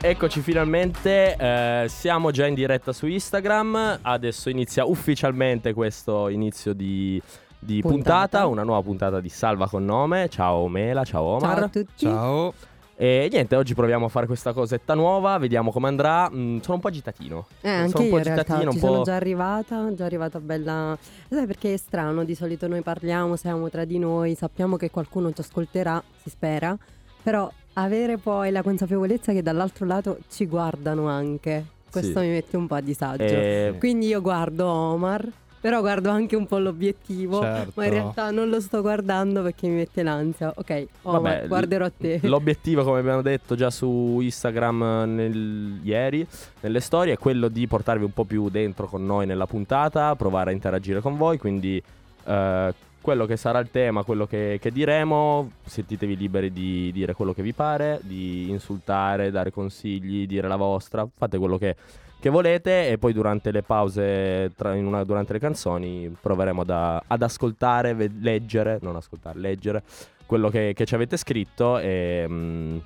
Eccoci finalmente, eh, siamo già in diretta su Instagram, adesso inizia ufficialmente questo inizio di, di puntata. Puntata. una nuova puntata di Salva con nome. Ciao Mela, ciao Omar. Ciao a tutti. Ciao. E niente, oggi proviamo a fare questa cosetta nuova, vediamo come andrà. Mm, sono un po' agitatino. Eh, sono anche un io po' in realtà agitatino, ci un po'... sono già arrivata, già arrivata bella. Sai perché è strano, di solito noi parliamo, siamo tra di noi, sappiamo che qualcuno ci ascolterà, si spera, però avere poi la consapevolezza che dall'altro lato ci guardano anche, questo Sì. mi mette un po' a disagio. Eh, Quindi io guardo Omar, però guardo anche un po' l'obiettivo, Certo. ma in realtà non lo sto guardando perché mi mette l'ansia. Ok, Omar, Vabbè, guarderò a te. L'obiettivo, come abbiamo detto già su Instagram nel- ieri, nelle storie, è quello di portarvi un po' più dentro con noi nella puntata, provare a interagire con voi. Quindi, eh, quello che sarà il tema, quello che, che diremo, sentitevi liberi di dire quello che vi pare, di insultare, dare consigli, dire la vostra, fate quello che, che volete. E poi, durante le pause, tra- in una- durante le canzoni, proveremo da- ad ascoltare, ve- leggere, non ascoltare, leggere quello che, che ci avete scritto e, mm,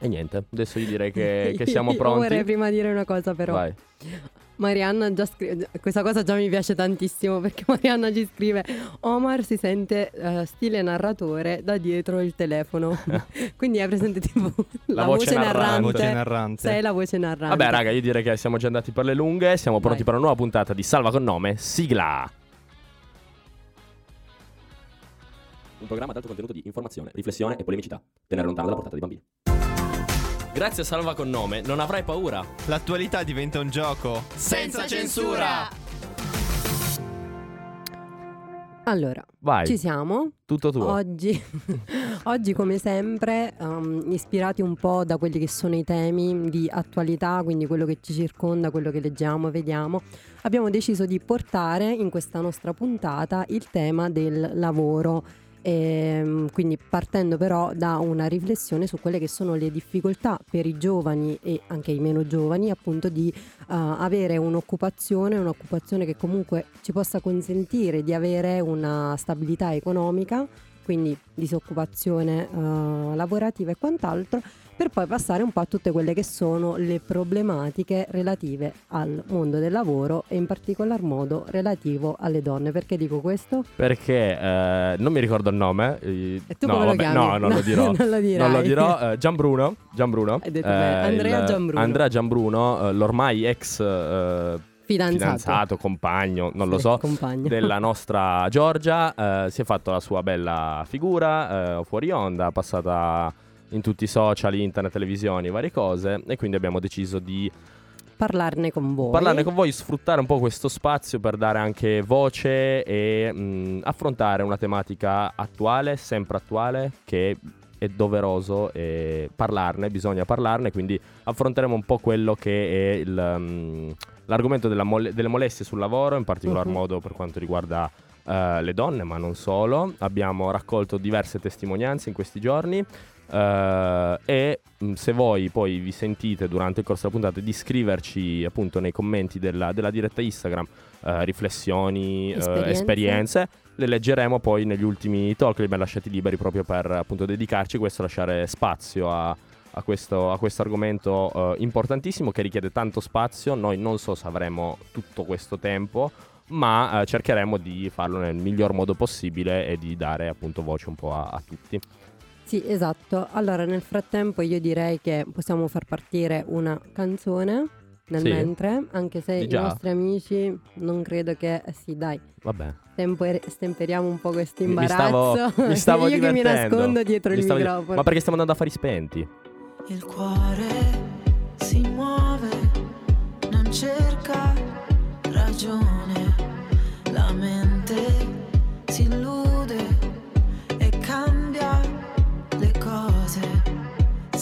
e niente, adesso io direi che, che siamo Io pronti. Vorrei prima dire una cosa però. Vai. Marianna già scrive, questa cosa già mi piace tantissimo perché Marianna ci scrive Omar si sente eh, stile narratore da dietro il telefono. Quindi hai presente tipo la, voce voce, narrante. La voce narrante. Sei la voce narrante. Vabbè raga, io direi che siamo già andati per le lunghe, siamo pronti Vai. per una nuova puntata di Salva con nome, sigla. Un programma ad alto contenuto di informazione, riflessione e polemicità. Tenere lontano dalla portata dei bambini. Grazie a Salva con nome, non avrai paura. L'attualità diventa un gioco. Senza censura! Allora, Vai, ci siamo. tutto tuo. Oggi, oggi, come sempre, um, ispirati un po' da quelli che sono i temi di attualità, quindi quello che ci circonda, quello che leggiamo e vediamo, abbiamo deciso di portare in questa nostra puntata il tema del lavoro. Ehm, quindi partendo però da una riflessione su quelle che sono le difficoltà per i giovani e anche i meno giovani appunto di eh, avere un'occupazione, un'occupazione che comunque ci possa consentire di avere una stabilità economica, quindi disoccupazione eh, lavorativa e quant'altro, per poi passare un po' a tutte quelle che sono le problematiche relative al mondo del lavoro e in particolar modo relativo alle donne. Perché dico questo? Perché eh, non mi ricordo il nome. eh, E tu no, come lo vabbè, chiami? no, non lo dirò. non lo. Non lo dirò. eh, Gianbruno. Gianbruno. Bene, Andrea Gianbruno. Andrea Gianbruno, eh, l'ormai ex eh, Fidanzato. fidanzato, compagno, non lo Sì, so, compagno. della nostra Giorgia. eh, si è fatto la sua bella figura eh, fuori onda, passata in tutti i social, internet, televisioni, varie cose. E quindi abbiamo deciso di Parlarne con voi. parlarne con voi, sfruttare un po' questo spazio per dare anche voce e mh, affrontare una tematica attuale, sempre attuale, che è doveroso e parlarne, bisogna parlarne, quindi affronteremo un po' quello che è il, mh, l'argomento mole- delle molestie sul lavoro, in particolar Mhm. modo per quanto riguarda eh, le donne, ma non solo. Abbiamo raccolto diverse testimonianze in questi giorni. Eh, e mh, se voi poi vi sentite durante il corso della puntata di scriverci appunto nei commenti della, della diretta Instagram eh, riflessioni, eh, Esperienze. esperienze, le leggeremo poi negli ultimi talk, li abbiamo lasciati liberi proprio per appunto dedicarci a questo, lasciare spazio a, a questo, a questo argomento eh, importantissimo che richiede tanto spazio. Noi non so se avremo tutto questo tempo, ma eh, cercheremo di farlo nel miglior modo possibile e di dare appunto voce un po' a, a tutti. Sì, esatto. Allora, nel frattempo io direi che possiamo far partire una canzone nel Sì. mentre, anche se Di i già? nostri amici non credo che... eh sì, dai, Vabbè. temper- stemperiamo un po' questo Mi- mi imbarazzo. stavo- mi stavo io che mi nascondo dietro Mi il stavo microfono. Ma perché stiamo andando a fari spenti? Il cuore si muove, non cerca ragione, la mente si illude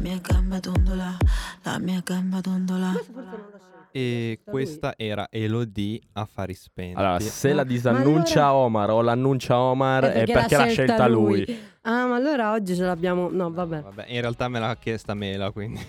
Mia gamba dondola, la mia gamba dondola. E questa era Elodie Affari Spenti. Allora, se la disannuncia allora- Omar o l'annuncia Omar Eh, è perché l'ha scelta lui. Ah, ma allora oggi ce l'abbiamo. No, vabbè. Vabbè, in realtà me l'ha chiesta Mela, quindi.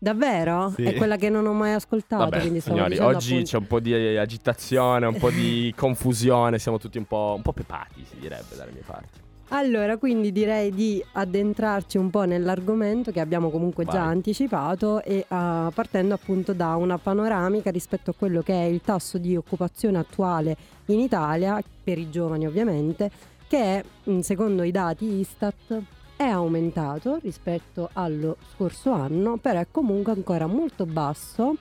Davvero? Sì. È quella che non ho mai ascoltato. Vabbè, signori, oggi appunto- c'è un po' di agitazione, un po' di confusione, siamo tutti un po', un po' pepati, si direbbe dalle mie parti. Allora, quindi direi di addentrarci un po' nell'argomento che abbiamo comunque già Vai. anticipato e ah, partendo appunto da una panoramica rispetto a quello che è il tasso di occupazione attuale in Italia, per i giovani ovviamente, che è, secondo i dati Istat è aumentato rispetto allo scorso anno, però è comunque ancora molto basso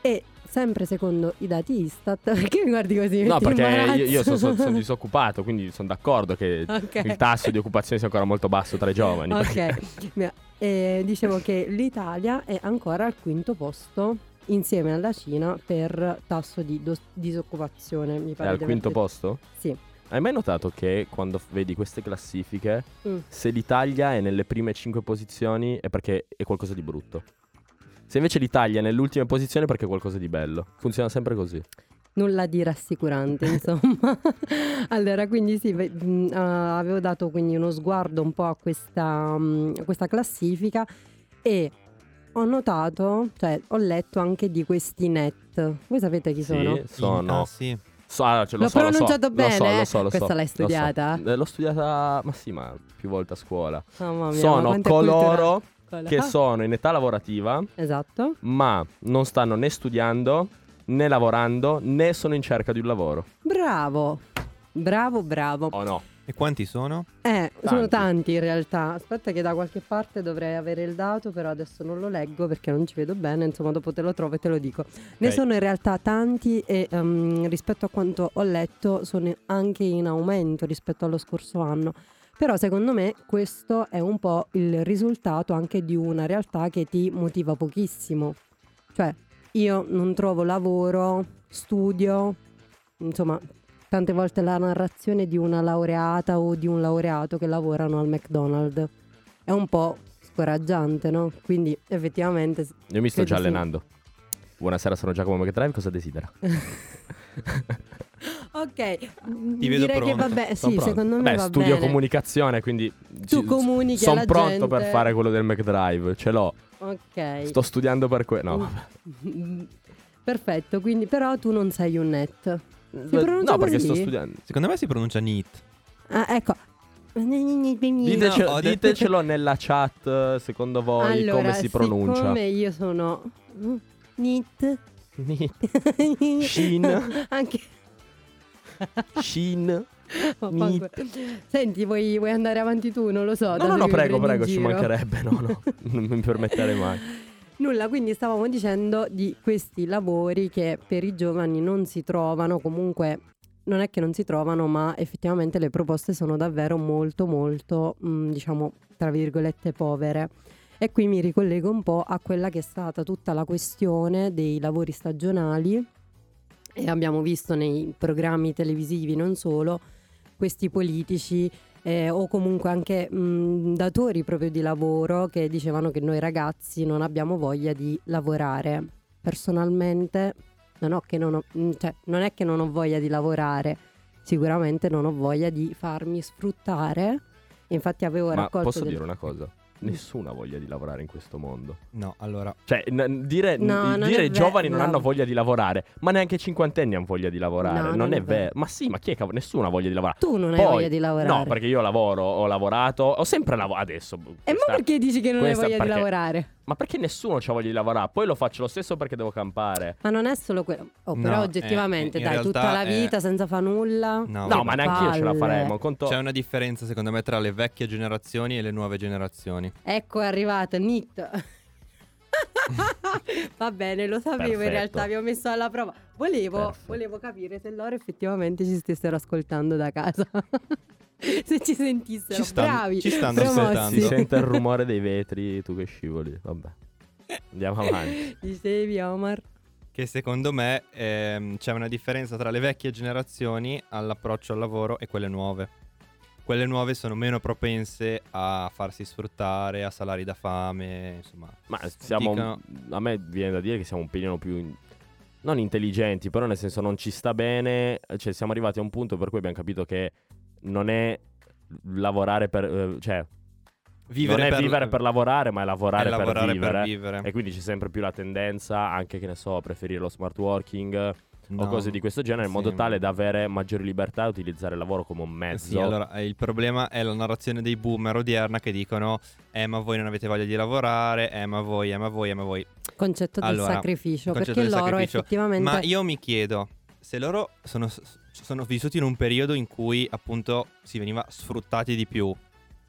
e sempre secondo i dati Istat, perché mi guardi così? No, perché io, io imbarazzo? sono, sono disoccupato, quindi sono d'accordo che Ok. il tasso di occupazione sia ancora molto basso tra i giovani. Ok, eh, dicevo che l'Italia è ancora al quinto posto insieme alla Cina per tasso di dos- disoccupazione. Mi È pare al di aver quinto detto. posto? Sì. Hai mai notato che quando vedi queste classifiche, Mm. se l'Italia è nelle prime 5 posizioni è perché è qualcosa di brutto? Se invece l'Italia è posizioni è perché è qualcosa di bello. Funziona sempre così. Nulla di rassicurante, insomma. allora, quindi sì, ah, avevo dato quindi uno sguardo un po' a questa, mh, a questa classifica e ho notato, cioè ho letto anche di questi net. Voi sapete chi sono? Sì, sono... Ah, sì. So, ah, ce lo L'ho so, lo so, pronunciato lo bene, so, eh? lo so, lo so, Questa l'hai lo so. studiata? Eh, L'ho studiata, ma sì, ma più volte a scuola. Mamma mia, ma sono coloro culturale. che Ah, sono in età lavorativa, Esatto. ma non stanno né studiando, né lavorando, né sono in cerca di un lavoro. Bravo. Bravo, bravo. O no? E quanti sono? Eh, sono Tanti. tanti in realtà. Aspetta che da qualche parte dovrei avere il dato, però adesso non lo leggo perché non ci vedo bene, insomma dopo te lo trovo e te lo dico. Ne Ok. sono in realtà tanti e ehm, rispetto a quanto ho letto sono anche in aumento rispetto allo scorso anno. Però secondo me questo è un po' il risultato anche di una realtà che ti motiva pochissimo. Cioè, io non trovo lavoro, studio, insomma, tante volte la narrazione di una laureata o di un laureato che lavorano al McDonald's è un po' scoraggiante, no? Quindi effettivamente Io mi sto già sì. allenando. Buonasera, sono Giacomo McDrive, cosa desidera? Ok, mm, Ti vedo direi che pronto. vabbè, sì, pronto. secondo me Beh, va studio bene. comunicazione, quindi Tu comunichi Sono alla pronto gente. per fare quello del McDrive, ce l'ho. Ok. Sto studiando per quello. No, Mm, Perfetto, quindi però tu non sei un net. vabbè. pronuncia No, perché così? sto studiando. Secondo me si pronuncia NEET. Ah, ecco. Ditecelo, detto- ditecelo nella chat, secondo voi, allora, come si pronuncia. Siccome io sono mm, Nit Shin. Anche Shin. Vaffanculo. Senti, vuoi, vuoi andare avanti tu? Non lo so. No, no, no, mi prego, prego, ci mancherebbe. No, no, non mi permetterei mai. Nulla, quindi stavamo dicendo di questi lavori che per i giovani non si trovano, comunque non è che non si trovano, ma effettivamente le proposte sono davvero molto, molto, mh, diciamo, tra virgolette, povere. E qui mi ricollego un po' a quella che è stata tutta la questione dei lavori stagionali e abbiamo visto nei programmi televisivi non solo questi politici eh, o comunque anche mh, datori proprio di lavoro che dicevano che noi ragazzi non abbiamo voglia di lavorare. Personalmente non, ho che non, ho- cioè, non è che non ho voglia di lavorare, sicuramente non ho voglia di farmi sfruttare. Infatti avevo Ma raccolto posso del- dire una cosa? Nessuno ha voglia di lavorare in questo mondo. No, allora, Cioè, n- dire, No, n- non dire giovani non no. hanno voglia di lavorare, ma neanche i cinquantenni hanno voglia di lavorare. No, non, non è è vero. vero. Ma sì, ma chi è che ha- nessuno ha voglia di lavorare? Tu non hai Poi- voglia di lavorare. No, perché io lavoro, ho lavorato, ho sempre lavorato adesso. E ma questa- perché dici che non hai questa voglia perché- di lavorare? Ma perché nessuno ha voglia di lavorare? Poi lo faccio lo stesso perché devo campare. Ma non è solo quello. Oh, No, però eh, oggettivamente, in dai, tutta la è- vita senza fa nulla. No, No, ma neanche io ce la un conto... c'è una differenza secondo me tra le vecchie generazioni e le nuove generazioni. Ecco è arrivato Nit. Va bene, lo sapevo in Perfetto. realtà, vi ho messo alla prova. Volevo, volevo capire se loro effettivamente ci stessero ascoltando da casa. se ci sentissero, Ci stanno- bravi. ci stanno ascoltando. Si sente il rumore dei vetri, tu che scivoli. Vabbè. Andiamo avanti. Dicevi Omar? Che secondo me ehm, c'è una differenza tra le vecchie generazioni all'approccio al lavoro e quelle nuove. Quelle nuove sono meno propense a farsi sfruttare, a salari da fame, insomma. Ma siamo. Dicono- A me viene da dire che siamo un pelino più. in- Non intelligenti, però nel senso non ci sta bene. Cioè, siamo arrivati a un punto per cui abbiamo capito che non è lavorare per. eh, cioè, Vivere non è per, vivere per lavorare, ma è è lavorare, lavorare per vivere. vivere. E quindi c'è sempre più la tendenza, anche che ne so, a preferire lo smart working o No. cose di questo genere, in modo Sì. tale da avere maggiori libertà e utilizzare il lavoro come un mezzo. Sì, allora eh, il problema è la narrazione dei boomer odierna che dicono eh ma voi non avete voglia di lavorare, eh ma voi, eh ma voi, eh ma voi. Concetto del Allora, sacrificio, concetto perché del loro sacrificio. effettivamente... Ma io mi chiedo, se loro sono, sono vissuti in un periodo in cui appunto si veniva sfruttati di più,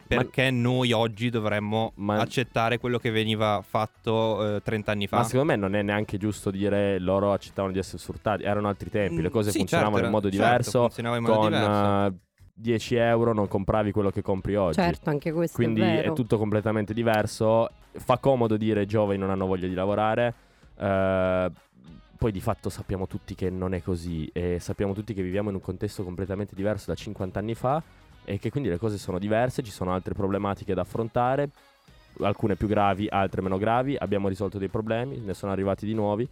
perché noi oggi dovremmo Ma- accettare quello che veniva fatto eh, 30 anni fa? Ma secondo me non è neanche giusto dire loro accettavano di essere sfruttati, erano altri tempi, le Mm, cose sì, funzionavano certo, in modo certo, diverso, funzionava in modo con diverso. eh, 10 euro non compravi quello che compri oggi. Certo, anche questo Quindi è è, tutto completamente diverso. Fa comodo dire i giovani non hanno voglia di lavorare. eh, poi di fatto sappiamo tutti che non è così e sappiamo tutti che viviamo in un contesto completamente diverso da 50 anni fa e che quindi le cose sono diverse, ci sono altre problematiche da affrontare, alcune più gravi, altre meno gravi, abbiamo risolto dei problemi, ne sono arrivati di nuovi.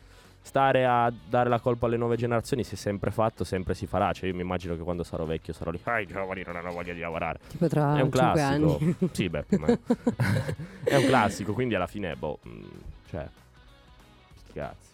Stare a dare la colpa alle nuove generazioni si è sempre fatto, sempre si farà. Cioè, io mi immagino che quando sarò vecchio sarò lì. Ah, i giovani non hanno voglia di lavorare. Tipo tra È un 5 classico. anni. sì, beh, è un classico, quindi alla fine, boh, mm, cioè, sti cazzi.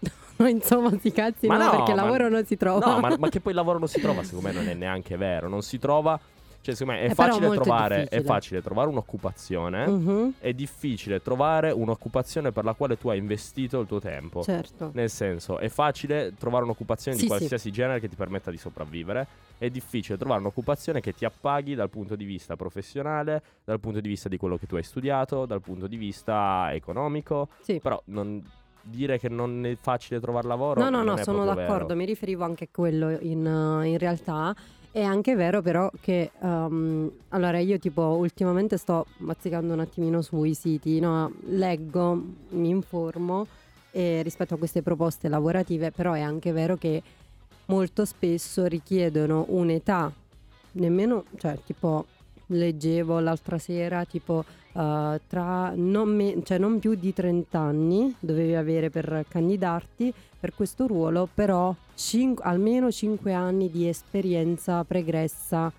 No, insomma, sti cazzi Ma no, no, perché ma- lavoro non si trova. No, ma, ma che poi il lavoro non si trova, secondo me non è neanche vero. Non si trova, cioè, secondo me è Eh, però facile trovare, è facile trovare un'occupazione. Mhm, È difficile trovare un'occupazione per la quale tu hai investito il tuo tempo. certo. Nel senso, è facile trovare un'occupazione Sì, di sì. qualsiasi genere che ti permetta di sopravvivere. È difficile trovare un'occupazione che ti appaghi dal punto di vista professionale, dal punto di vista di quello che tu hai studiato, dal punto di vista economico. Sì. Però non dire che non è facile trovare lavoro. No, no, no, è sono d'accordo, vero. mi riferivo anche a quello in, in realtà. È anche vero però che, um, allora io tipo ultimamente sto mazzicando un attimino sui siti, no? leggo, mi informo eh, rispetto a queste proposte lavorative, però è anche vero che molto spesso richiedono un'età, nemmeno, cioè tipo leggevo l'altra sera, tipo uh, tra non, me- cioè non più di 30 anni dovevi avere per candidarti per questo ruolo, però cin- almeno 5 anni di esperienza pregressa.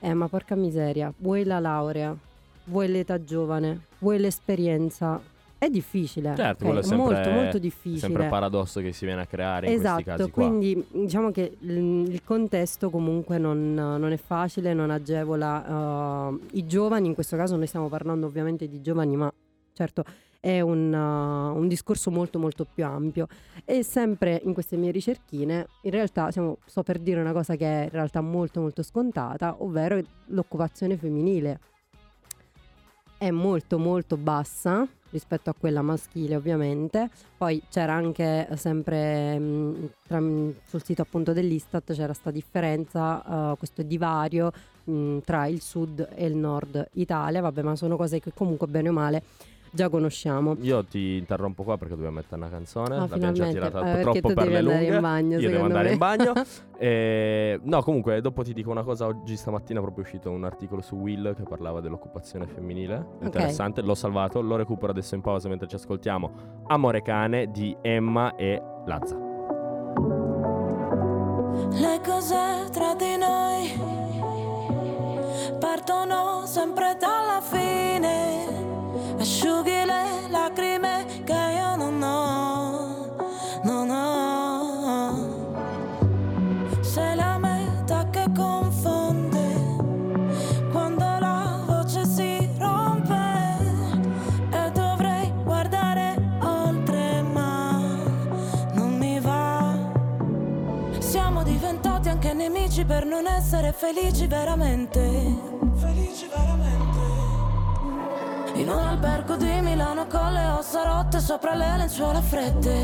Eh, ma porca miseria, vuoi la laurea, vuoi l'età giovane, vuoi l'esperienza. È difficile, Certo, ok? quello è sempre- molto molto difficile. Sempre il paradosso che si viene a creare in questi Esatto, casi qua. quindi diciamo che il, il contesto comunque non, non è facile, non agevola uh, i giovani, in questo caso noi stiamo parlando ovviamente di giovani, ma certo è un, uh, un discorso molto molto più ampio e sempre in queste mie ricerchine in realtà siamo, sto per dire una cosa che è in realtà molto molto scontata ovvero l'occupazione femminile è molto molto bassa rispetto a quella maschile ovviamente. Poi c'era anche eh, sempre mh, tra, mh, sul sito appunto dell'Istat c'era questa differenza uh, questo divario mh, tra il sud e il nord Italia. Vabbè ma sono cose che comunque bene o male già conosciamo. Io ti interrompo qua perché dobbiamo mettere una canzone. Ah, L'abbiamo già finalmente. tirata Eh, troppo per devi le andare lunghe. in bagno, Io devo andare me. in bagno. Eh, no, comunque, dopo ti dico una cosa. Oggi stamattina è proprio uscito un articolo su Will che parlava dell'occupazione femminile. Interessante, l'ho salvato, lo recupero adesso in pausa mentre ci ascoltiamo. Amore cane di Emma e Lazza. Le cose tra di noi partono sempre dalla fine. Asciughi le lacrime che io non ho, non ho. Sei la metà che confonde quando la voce si rompe e dovrei guardare oltre, ma non mi va. Siamo diventati anche nemici per non essere felici veramente. In un albergo di Milano con le ossa rotte sopra le lenzuola fredde.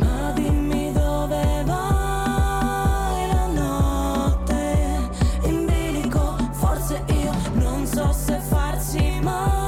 Ma dimmi dove vai la notte in bilico. Forse io non so se farsi male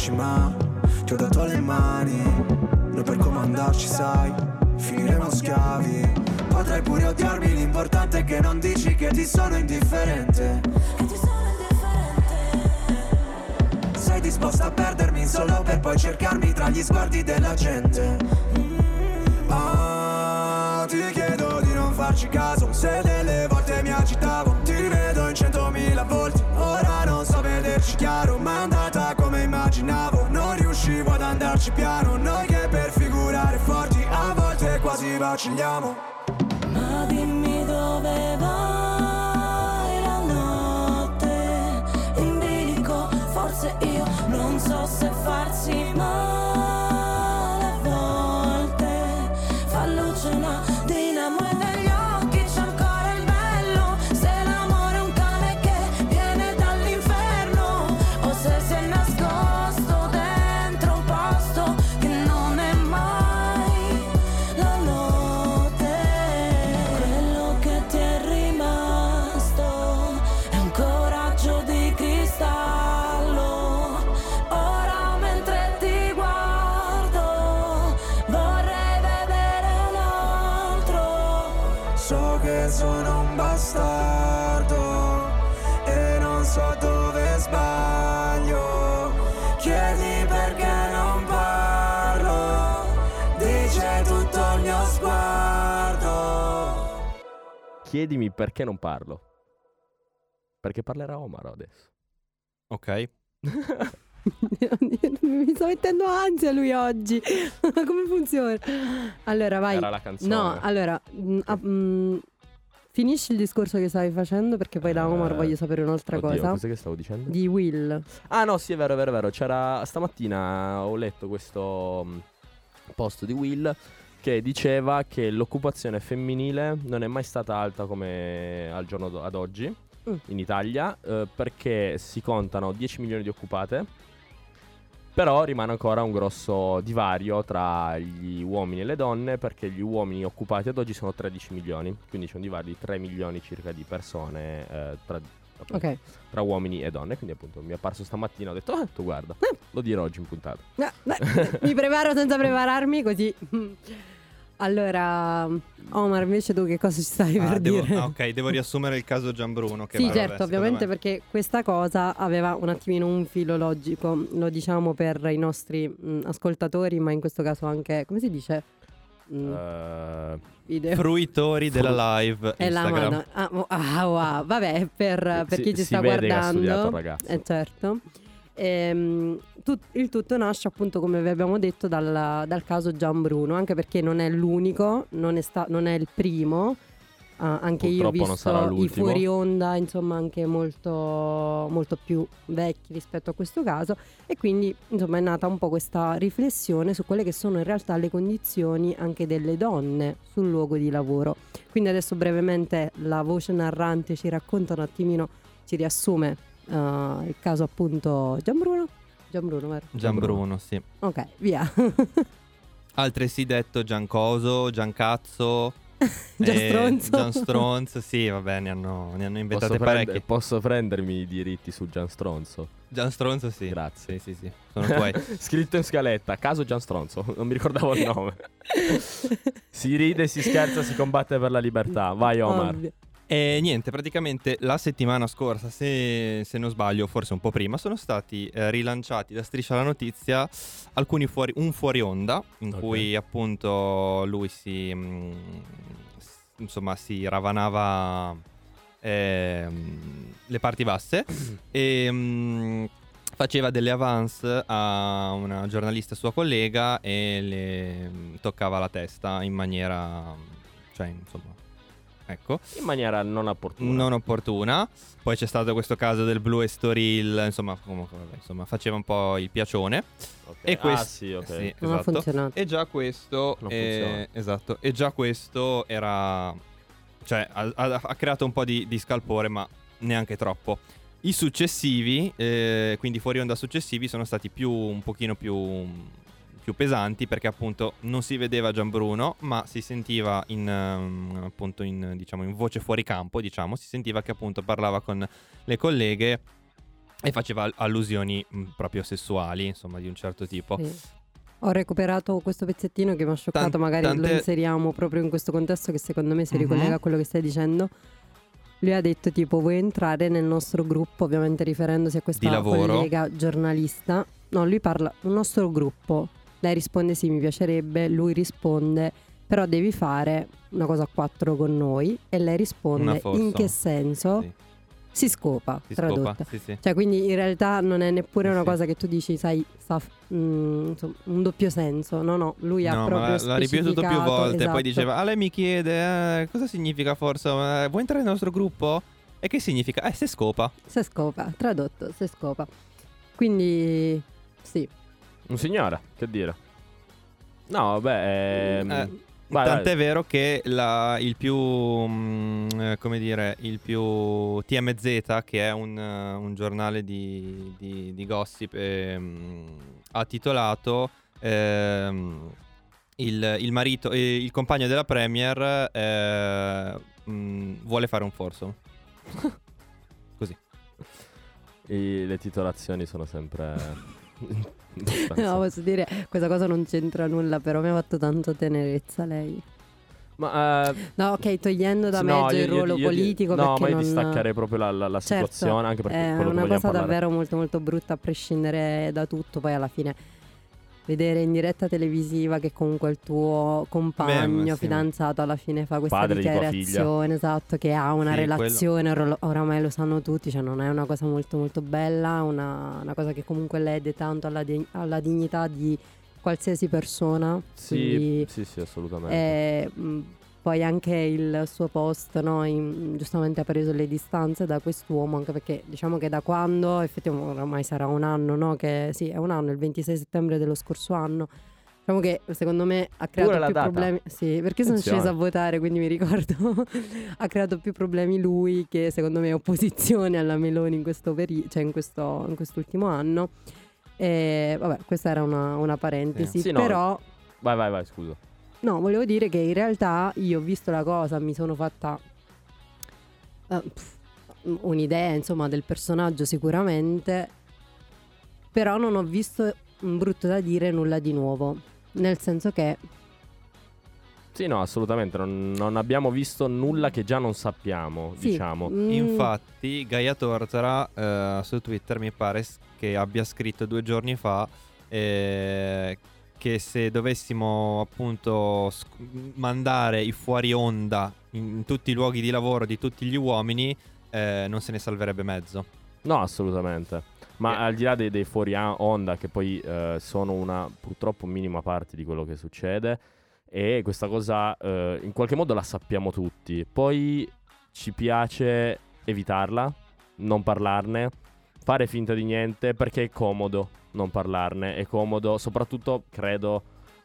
calci, ma ti ho dato le mani. Noi per comandarci, sai, finiremo schiavi. Potrai pure odiarmi, l'importante è che non dici che ti sono indifferente. Che ti sono indifferente. Sei disposta a perdermi solo per poi cercarmi tra gli sguardi della gente. Ah, ti chiedo di non farci caso Se delle volte mi agitavo Ti rivedo in centomila volti Ora non so vederci chiaro Ma è andarci piano Noi che per figurare forti A volte quasi vacilliamo Ma dimmi dove vai la notte? In bilico, forse io non so se farsi male Chiedimi perché non parlo. Perché parlerà Omar adesso. Ok. Mi sto mettendo ansia lui oggi. Come funziona? Allora, vai. Era la canzone. No, allora, mh, ah, mh, finisci il discorso che stavi facendo perché poi da Omar Eh, voglio sapere un'altra Oddio, cosa. Cos'è che stavo dicendo? Di Will. Ah no, sì, è vero, è vero, è vero. C'era stamattina ho letto questo mh, post di Will che diceva che l'occupazione femminile non è mai stata alta come al giorno do- ad oggi Mm. in Italia eh, perché si contano 10 milioni di occupate. Però rimane ancora un grosso divario tra gli uomini e le donne perché gli uomini occupati ad oggi sono 13 milioni, quindi c'è un divario di 3 milioni circa di persone eh, tra, appunto, Ok. tra uomini e donne. Quindi, appunto, mi è apparso stamattina. Ho detto, ah, tu guarda, lo dirò oggi in puntata. Eh, beh, mi preparo senza prepararmi così. Allora, Omar, invece tu che cosa ci stai Ah, per devo- dire? ah, ok, devo riassumere il caso Gianbruno. Che Sì, vabbè, certo, secondo ovviamente me- perché questa cosa aveva un attimino un filo logico, lo diciamo per i nostri mh, ascoltatori, ma in questo caso anche, come si dice? Eh, video. Fruitori della live È la Instagram. mano. Ah, ah, wow. Vabbè, per, per si- chi ci sta guardando. studiato il ragazzo. Eh, certo. Ehm, tut- il tutto nasce appunto, come vi abbiamo detto, dal, dal caso Gianbruno, anche perché non è l'unico, non è, sta- non è il primo. Ah, anche io ho Purtroppo non sarà visto i fuori onda, insomma, anche molto, molto più vecchi rispetto a questo caso. E quindi, insomma, è nata un po' questa riflessione su quelle che sono in realtà le condizioni anche delle donne sul luogo di lavoro. Quindi adesso brevemente la voce narrante ci racconta un attimino, ci riassume eh, il caso appunto Gianbruno. Gianbruno, vero? Gianbruno, sì. Ok, via. Altresì detto Giancoso, Giancazzo. Gianstronzo. Gianstronzo, sì, vabbè, ne hanno, ne hanno inventate posso, parecchie. prendere- posso prendermi i diritti su Gian Stronzo? Gianstronzo, sì. Grazie. Sì, sì, sì. Sono tuoi. Scritto in scaletta, caso Gian Stronzo, non mi ricordavo il nome. si ride, si scherza, si combatte per la libertà. Vai Omar. Ovvio. E niente, praticamente la settimana scorsa, se, se non sbaglio, forse un po' prima, sono stati eh, rilanciati da Striscia la Notizia alcuni fuori, un fuori onda in Ok. cui appunto lui si, mm, s- insomma, si ravanava ehm, le parti basse e mm, faceva delle avance a una giornalista sua collega e le mm, toccava la testa in maniera, cioè insomma, ecco. In maniera non opportuna. Non opportuna. Poi c'è stato questo caso del Blue Estoril, insomma, comunque, vabbè, insomma, faceva un po' il piacione. Ok. E Ah, questo sì, ok. sì, Non ha esatto. funzionato. E già questo Non eh, funziona. esatto, e già questo era cioè ha, ha- ha creato un po' di, di scalpore, ma neanche troppo. I successivi, eh, quindi fuori onda successivi, sono stati più un pochino più, più pesanti perché appunto non si vedeva Gianbruno, ma si sentiva in ehm, appunto in, diciamo, in voce fuori campo, diciamo, si sentiva che appunto parlava con le colleghe e faceva all- allusioni mh, proprio sessuali, insomma, di un certo tipo. Sì. Ho recuperato questo pezzettino che mi ha scioccato, Tan- magari lo tante- inseriamo proprio in questo contesto che secondo me si Mhm. ricollega a quello che stai dicendo. Lui ha detto tipo vuoi entrare nel nostro gruppo, ovviamente riferendosi a questa collega giornalista. No, lui parla un nostro gruppo. Lei risponde sì, mi piacerebbe, lui risponde però devi fare una cosa a quattro con noi e lei risponde in che senso? Sì. Si scopa, Si tradotta. scopa, sì, sì. Cioè, quindi in realtà non è neppure una cosa che tu dici, sai, sta f- mm, insomma, un doppio senso. No, no, lui ha No, proprio ma l'ha- l'ha ripetuto più volte. Poi esatto. diceva: Ah, lei mi chiede eh, cosa significa forse? eh, vuoi entrare nel nostro gruppo? E che significa? Eh, se scopa. Se scopa, tradotto, se scopa. Quindi, sì. Un signore, che dire. No, vabbè. ehm, Eh, vai, Tant'è vai. vero che la- il più, mm, eh, come dire, il più TMZ, che è un, eh, un giornale di, di- di gossip, ehm, ha titolato ehm, il, il marito, eh, il compagno della Premier eh, mm, vuole fare un forzo. Così. I- le titolazioni sono sempre. No, posso dire, questa cosa non c'entra nulla, però mi ha fatto tanto tenerezza lei. Ma eh, No, ok, togliendo da me no, già io- il io- ruolo io- politico No, ma io non... distaccherei proprio la, la- la Certo, situazione, anche perché è una cosa parlare. davvero molto molto brutta a prescindere da tutto poi alla fine vedere in diretta televisiva che comunque il tuo compagno Beh, sì. fidanzato alla fine fa questa Padre di dichiarazione esatto che ha una Sì, relazione ora- oramai lo sanno tutti cioè non è una cosa molto molto bella una, una cosa che comunque lede tanto alla, di- alla dignità di qualsiasi persona Sì, sì, sì, assolutamente. e, mh, poi anche il suo post, no, in- giustamente ha preso le distanze da quest'uomo, anche perché diciamo che da quando, effettivamente oramai sarà un anno, no, che sì, è un anno, il 26 settembre dello scorso anno. Diciamo che secondo me ha creato più data. problemi. Sì, perché sono scesa a votare, quindi mi ricordo. ha creato più problemi lui che secondo me opposizione alla Meloni in questo peri- cioè in, questo, in quest'ultimo anno. E vabbè, questa era una, una parentesi. Sì, no. però Vai, vai, vai, scusa. No, volevo dire che in realtà io ho visto la cosa, mi sono fatta eh, pff, un'idea, insomma, del personaggio sicuramente, però non ho visto, brutto da dire, nulla di nuovo. Nel senso che Sì, no, assolutamente. Non, non abbiamo visto nulla che già non sappiamo, Sì, diciamo. mm, Infatti, Gaia Tortora eh, su Twitter mi pare che abbia scritto due giorni fa eh, che se dovessimo appunto sc- mandare i fuori onda in, tutti i luoghi di lavoro di tutti gli uomini, eh, non se ne salverebbe mezzo. No, assolutamente. Ma Eh. al di là dei, dei fuori onda, che poi eh, sono una purtroppo minima parte di quello che succede, e questa cosa eh, in qualche modo la sappiamo tutti. Poi ci piace evitarla, non parlarne, fare finta di niente perché è comodo non parlarne. È comodo, soprattutto credo.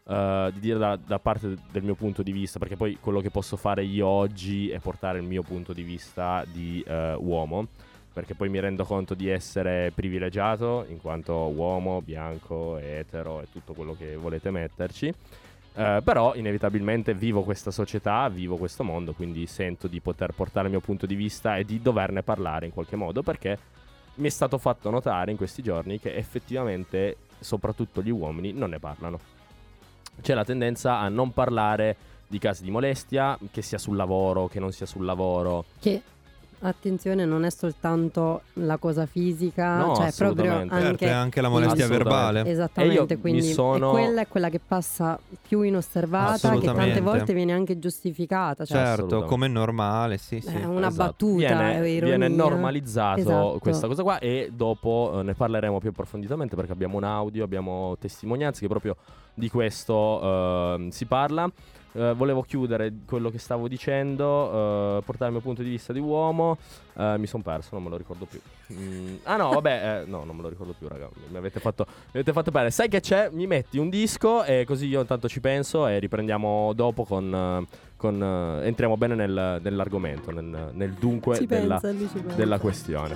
eh, di dire da, da parte del mio punto di vista, perché poi quello che posso fare io oggi è portare il mio punto di vista di eh, uomo perché poi mi rendo conto di essere privilegiato in quanto uomo, bianco, etero e tutto quello che volete metterci. Eh, però inevitabilmente vivo questa società, vivo questo mondo, quindi sento di poter portare il mio punto di vista e di doverne parlare in qualche modo perché mi è stato fatto notare in questi giorni che effettivamente soprattutto gli uomini non ne parlano. C'è la tendenza a non parlare di casi di molestia, che sia sul lavoro, che non sia sul lavoro. Che attenzione, non è soltanto la cosa fisica, No, cioè proprio assolutamente. Certo, anche è anche la molestia verbale. Esattamente, quindi sono- quella è quella che passa più inosservata, che tante volte viene anche giustificata. Cioè, Certo, come è normale, sì, sì. È una Esatto. battuta, viene, è ironia. viene normalizzato Esatto. questa cosa qua e dopo eh, ne parleremo più approfonditamente perché abbiamo un audio, abbiamo testimonianze che proprio di questo eh, si parla. Eh, volevo chiudere quello che stavo dicendo, eh, portare il mio punto di vista di uomo. Eh, mi sono perso, non me lo ricordo più. Mm, ah no, vabbè, eh, no, non me lo ricordo più, raga. Mi avete fatto, mi avete fatto bene. Sai che c'è? Mi metti un disco e così io intanto ci penso e riprendiamo dopo con... eh, con, eh, entriamo bene nel- nell'argomento, nel, nel dunque della, pensa, pensa. della questione.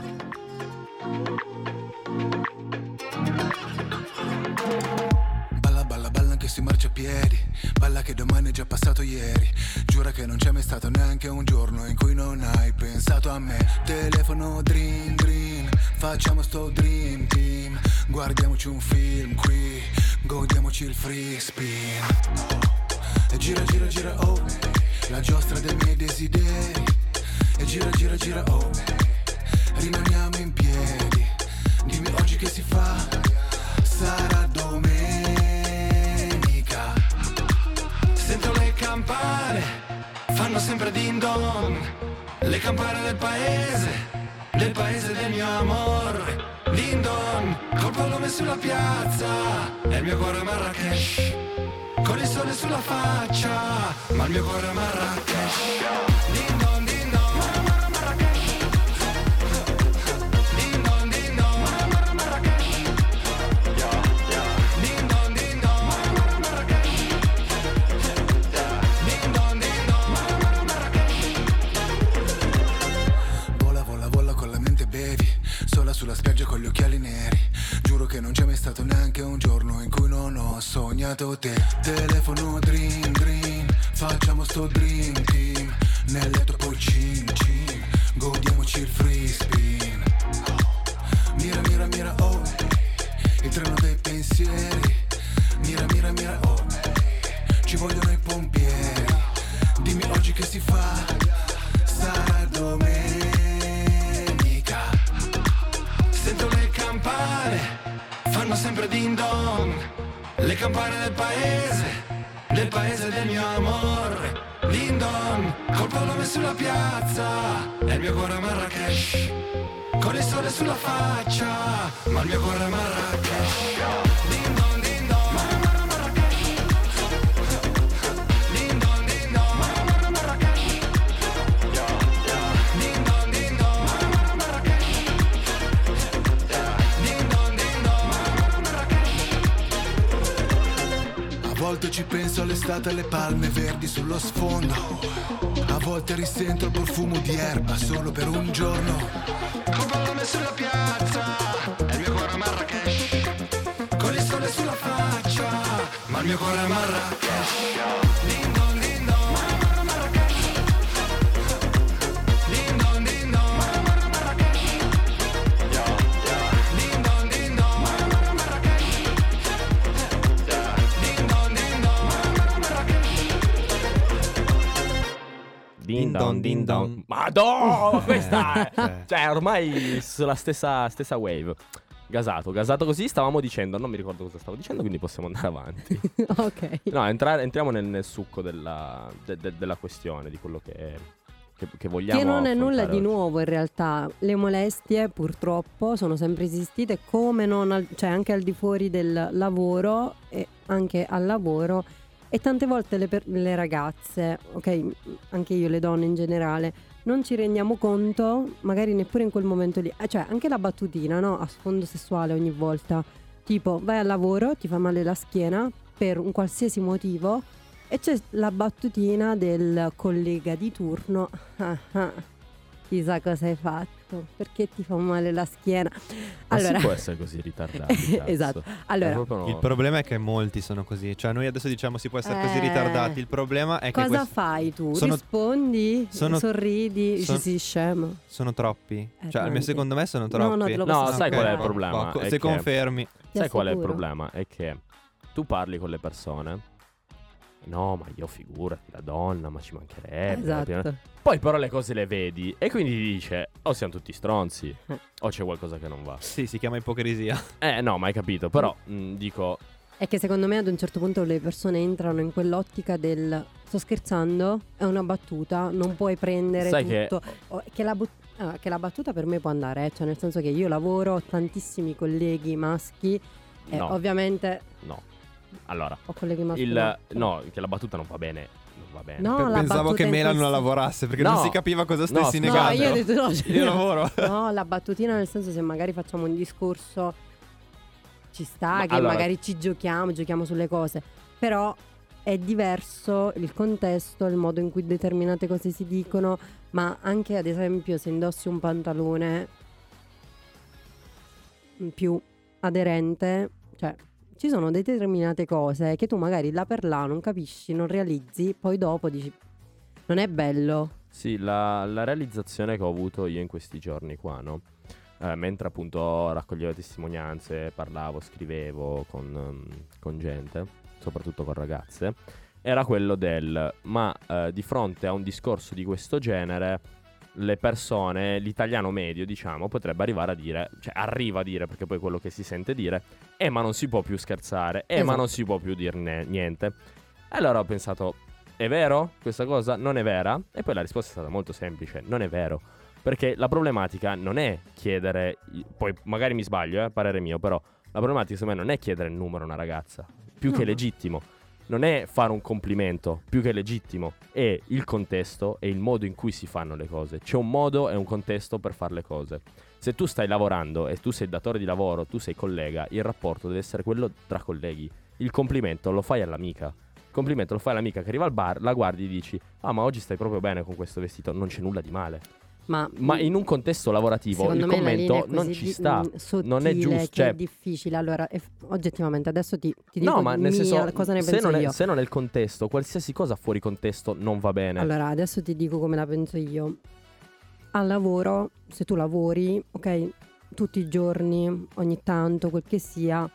Balla che domani è già passato ieri. Giura che non c'è mai stato neanche un giorno in cui non hai pensato a me. Telefono, dream, dream. Facciamo sto dream team. Guardiamoci un film qui. Godiamoci il free spin. E gira, gira, gira, oh. La giostra dei miei desideri. E gira, gira, gira, oh. Rimaniamo in piedi. Dimmi oggi che si fa. Sarà domenica. Fanno sempre din don. Le campane del paese, del paese del mio amore. Din don, col pallone sulla piazza, e il mio cuore a Marrakesh. Con il sole sulla faccia, ma il mio cuore a Marrakesh. Din don, din sulla spiaggia con gli occhiali neri. Giuro che non c'è mai stato neanche un giorno in cui non ho sognato te. Telefono, dream, dream Facciamo sto dream team. Nel letto poi cin, cin Godiamoci il free spin. Mira, mira, mira, oh Il treno dei pensieri. Mira, mira, mira, oh Ci vogliono i pompieri. Dimmi oggi che si fa. Sarà domenica Fanno sempre din don Le campane del paese Del paese del mio amore Din don Col pallone sulla piazza E il mio cuore a Marrakesh. Con il sole sulla faccia Ma il mio cuore a Marrakesh all'estate alle palme verdi sullo sfondo. A volte risento il profumo di erba solo per un giorno. Col pallone sulla piazza E il mio cuore a Marrakesh. Con il sole sulla faccia Ma il mio cuore a Marrakesh Din don, din don. don. Madonna, questa è... Cioè, Cioè, ormai sulla stessa, stessa wave. Gasato, gasato così stavamo dicendo, non mi ricordo cosa stavo dicendo, quindi possiamo andare avanti. ok. No, entra- entriamo nel, nel succo della, de- de- della questione, di quello che, che, che vogliamo Che non è nulla affrontare di oggi. nuovo in realtà. Le molestie purtroppo sono sempre esistite, come non al- cioè anche al di fuori del lavoro e anche al lavoro. E tante volte le, per- le ragazze, ok, anche io, le donne in generale, non ci rendiamo conto, magari neppure in quel momento lì. Eh, Cioè, anche la battutina, no? A sfondo sessuale ogni volta. Tipo, vai al lavoro, ti fa male la schiena per un qualsiasi motivo. E c'è la battutina del collega di turno. Chissà cosa hai fatto, perché ti fa male la schiena. Ma Allora, si può essere così ritardati? Esatto. Allora proprio no- Il problema è che molti sono così. Cioè, noi adesso diciamo si può essere così Eh. ritardati. Il problema è che cosa fai tu? sono- Rispondi, sono- sorridi, dici sono- sì, scemo. sono troppi. Eh, Cioè, tanti. secondo me sono No, troppi. no, te lo No, posso sai qual è il problema? Poco. Se che- confermi. Ti Sai qual è il assicuro. problema? È che tu parli con le persone. No, ma io figurati, la donna, ma ci mancherebbe. Esatto. Poi però le cose le vedi e quindi ti dice o siamo tutti stronzi Eh. o c'è qualcosa che non va. Sì, si chiama ipocrisia. Eh no, ma hai capito, però mh, dico È che secondo me ad un certo punto le persone entrano in quell'ottica del sto scherzando, è una battuta, non puoi prendere Sai che- tutto. O- Che, la, but- ah, che la battuta per me può andare, eh, cioè nel senso che io lavoro, ho tantissimi colleghi maschi e No. ovviamente no. Allora, ho colleghi maschi. il no, che la battuta non va bene, non va bene. No, la Pensavo che in Melan non questi- lavorasse perché No. non si capiva cosa No, stessi. No, negando. io ho detto no, cioè, Io lavoro. No, la battutina nel senso se magari facciamo un discorso ci sta, Ma che allora- magari ci giochiamo, giochiamo sulle cose, però è diverso il contesto, il modo in cui determinate cose si dicono, ma anche ad esempio se indossi un pantalone più aderente, cioè ci sono determinate cose che tu magari là per là non capisci, non realizzi, poi dopo dici non è bello. Sì, la, la realizzazione che ho avuto io in questi giorni qua, no? Eh, mentre appunto raccoglievo testimonianze, parlavo, scrivevo con, ehm, con gente, soprattutto con ragazze, era quello del ma eh, di fronte a un discorso di questo genere le persone, l'italiano medio diciamo, potrebbe arrivare a dire, cioè arriva a dire perché poi è quello che si sente dire, eh ma non si può più scherzare, eh ma Esatto. non si può più dirne niente. E allora ho pensato, è vero questa cosa? Non è vera? E poi la risposta è stata molto semplice, non è vero. Perché la problematica non è chiedere, poi magari mi sbaglio, eh, parere mio, però la problematica secondo me non è chiedere il numero a una ragazza, più che No. legittimo. Non è fare un complimento, più che legittimo, è il contesto e il modo in cui si fanno le cose. C'è un modo e un contesto per fare le cose. Se tu stai lavorando e tu sei datore di lavoro, tu sei collega, il rapporto deve essere quello tra colleghi. Il complimento lo fai all'amica. Il complimento lo fai all'amica che arriva al bar, la guardi e dici: Ah, ma oggi stai proprio bene con questo vestito. Non c'è nulla di male. Ma, Ma in un contesto lavorativo il commento non ci sta. mm, sottile non è giusto. Cioè, è difficile. Allora, eff- oggettivamente, adesso ti, ti dico no, ma nel mia, senso, cosa ne se penso non, è, io. se non è il contesto, qualsiasi cosa fuori contesto non va bene. Allora, adesso ti dico come la penso io. Al lavoro, se tu lavori, ok, tutti i giorni, ogni tanto, quel che sia,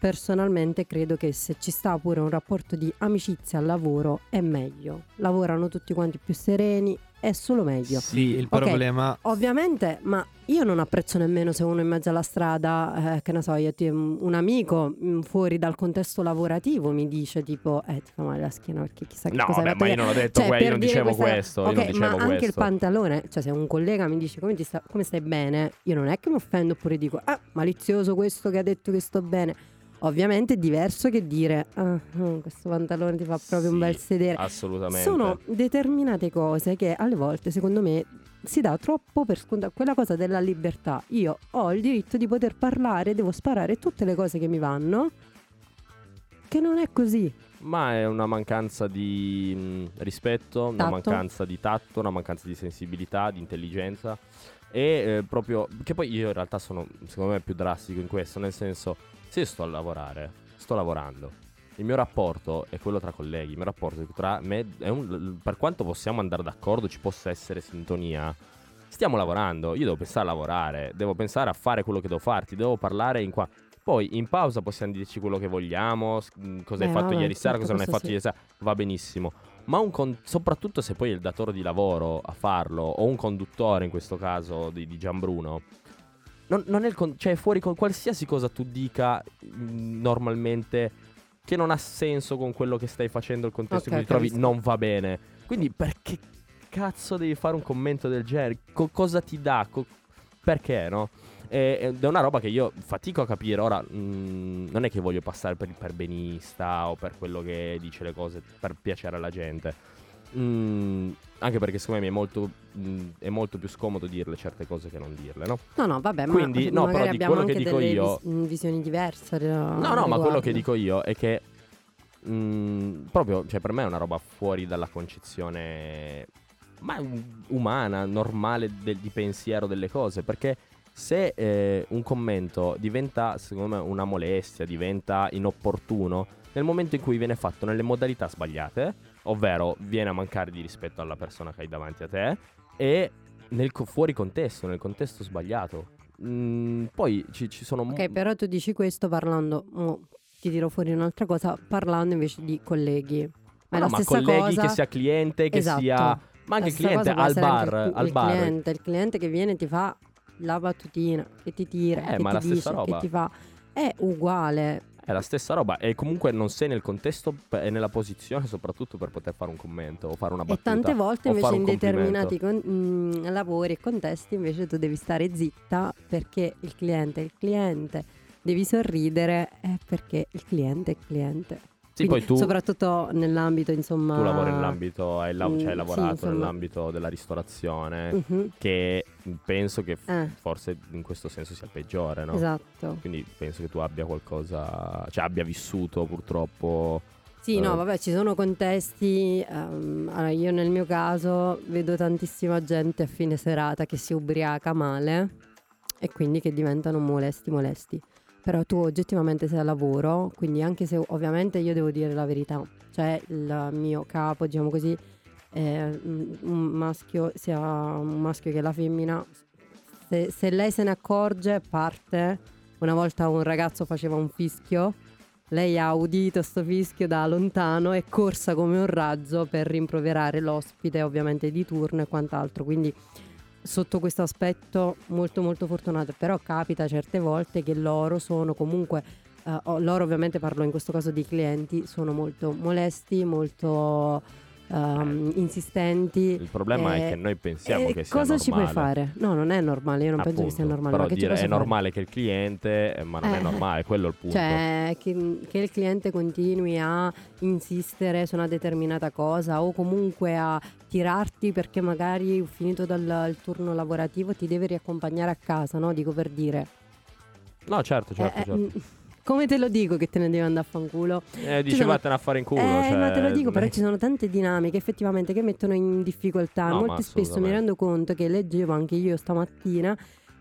personalmente credo che se ci sta pure un rapporto di amicizia al lavoro è meglio. Lavorano tutti quanti più sereni, è solo meglio. Sì, il Ok. problema Ovviamente, ma io non apprezzo nemmeno se uno in mezzo alla strada, eh, che ne so, io ti- un amico mm, fuori dal contesto lavorativo mi dice tipo, eh ti fa male la schiena perché chissà che No, cosa fatto ma io ieri." non ho detto Cioè, que- io non dicevo questa- questo, io Ok, non dicevo ma anche il questo. pantalone, cioè se un collega mi dice come, ti sta, come stai bene, io non è che mi offendo oppure dico, ah, malizioso questo che ha detto che sto bene. Ovviamente è diverso che dire, ah, questo pantalone ti fa proprio un Sì, bel sedere. Assolutamente. Sono determinate cose che alle volte, secondo me, si dà troppo per scontato. Quella cosa della libertà. Io ho il diritto di poter parlare, devo sparare tutte le cose che mi vanno. Che non è così. Ma è una mancanza di mh, rispetto, una Tatto. mancanza di tatto, una mancanza di sensibilità, di intelligenza. E eh, proprio. Che poi io in realtà sono, secondo me, più drastico in questo. Nel senso, se io sto a lavorare, sto lavorando. Il mio rapporto è quello tra colleghi. Il mio rapporto tra me è un. Per quanto possiamo andare d'accordo, ci possa essere sintonia. Stiamo lavorando. Io devo pensare a lavorare. Devo pensare a fare quello che devo farti. Devo parlare in qua. Poi in pausa possiamo dirci quello che vogliamo, cosa hai Eh, fatto vabbè, ieri sera, certo, cosa non hai fatto sì. ieri sera, va benissimo. ma un con- soprattutto se poi è il datore di lavoro a farlo, o un conduttore in questo caso di, di Gianbruno, non, non è il con- cioè fuori con qualsiasi cosa tu dica mh, normalmente che non ha senso con quello che stai facendo, il contesto in Ok, cui ti trovi, capisco. non va bene. Quindi perché cazzo devi fare un commento del genere? Co- cosa ti dà? Co- perché, no? E- Ed è una roba che io fatico a capire. Ora, mh, non è che voglio passare per il perbenista o per quello che dice le cose per piacere alla gente. Mm, anche perché secondo me è molto, mh, è molto più scomodo dirle certe cose che non dirle, no? No, no, vabbè, Quindi, ma no, magari però di quello che dico io- vis- mh, visioni diverse. eh, No, no, ma quello che dico io è che mh, proprio, cioè per me è una roba fuori dalla concezione ma um, umana, normale del- di pensiero delle cose, perché se eh, un commento diventa, secondo me, una molestia, diventa inopportuno nel momento in cui viene fatto nelle modalità sbagliate, ovvero viene a mancare di rispetto alla persona che hai davanti a te e nel co- fuori contesto, nel contesto sbagliato. Mm, poi ci, ci sono Ok, però tu dici questo parlando, mo, ti dirò fuori un'altra cosa, parlando invece di colleghi. Ma è No, ma stessa colleghi cosa. che sia cliente, che Esatto. sia ma anche il stessa cliente al essere anche bar, il, al il bar. Cliente, il cliente che viene e ti fa la battutina, che ti tira, Eh, che ma ti la stessa dice, roba. che ti fa. È uguale. È la stessa roba e comunque non sei nel contesto e nella posizione soprattutto per poter fare un commento o fare una E battuta. tante volte invece in determinati con- mh, lavori e contesti invece tu devi stare zitta perché il cliente è il cliente. Devi sorridere eh, perché il cliente è il cliente. Sì, Quindi, poi tu, soprattutto nell'ambito, insomma. tu lavori nell'ambito, hai, lav- Mm, cioè, hai sì, lavorato insomma. nell'ambito della ristorazione, Mhm, che penso che f- eh, forse in questo senso sia il peggiore, no? Esatto. Quindi penso che tu abbia qualcosa, cioè abbia vissuto purtroppo. Sì, no, Eh. vabbè, ci sono contesti. ehm, allora io nel mio caso vedo tantissima gente a fine serata che si ubriaca male e quindi che diventano molesti, molesti. Però tu oggettivamente sei a lavoro, quindi anche se ovviamente io devo dire la verità, cioè il mio capo, diciamo così, è un maschio, sia un maschio che la femmina, se, se lei se ne accorge parte. Una volta un ragazzo faceva un fischio lei ha udito sto fischio da lontano e corsa come un razzo per rimproverare l'ospite, ovviamente di turno e quant'altro. Quindi sotto questo aspetto molto molto fortunata, però capita certe volte che loro sono comunque eh, loro ovviamente parlo in questo caso di clienti, sono molto molesti, molto ehm, insistenti. Il problema è Eh, che noi pensiamo Eh, che sia cosa ci puoi normale. fare? No, non è normale, io non penso che sia Appunto, normale. Però ma dire è fare? normale che il cliente, eh, ma non è Eh. normale, quello è il punto. Cioè, che, che il cliente continui a insistere su una determinata cosa o comunque a tirarti perché magari finito dal turno lavorativo ti deve riaccompagnare a casa, no? Dico per dire. No, certo, certo, Eh, eh, certo. Mm, come te lo dico che te ne devi andare a fanculo? Eh, ci dici sono- vattene a fare in culo. eh, cioè, ma te lo dico, non però ci sono tante dinamiche effettivamente che mettono in difficoltà. No, Molto spesso mi rendo conto che leggevo anche io stamattina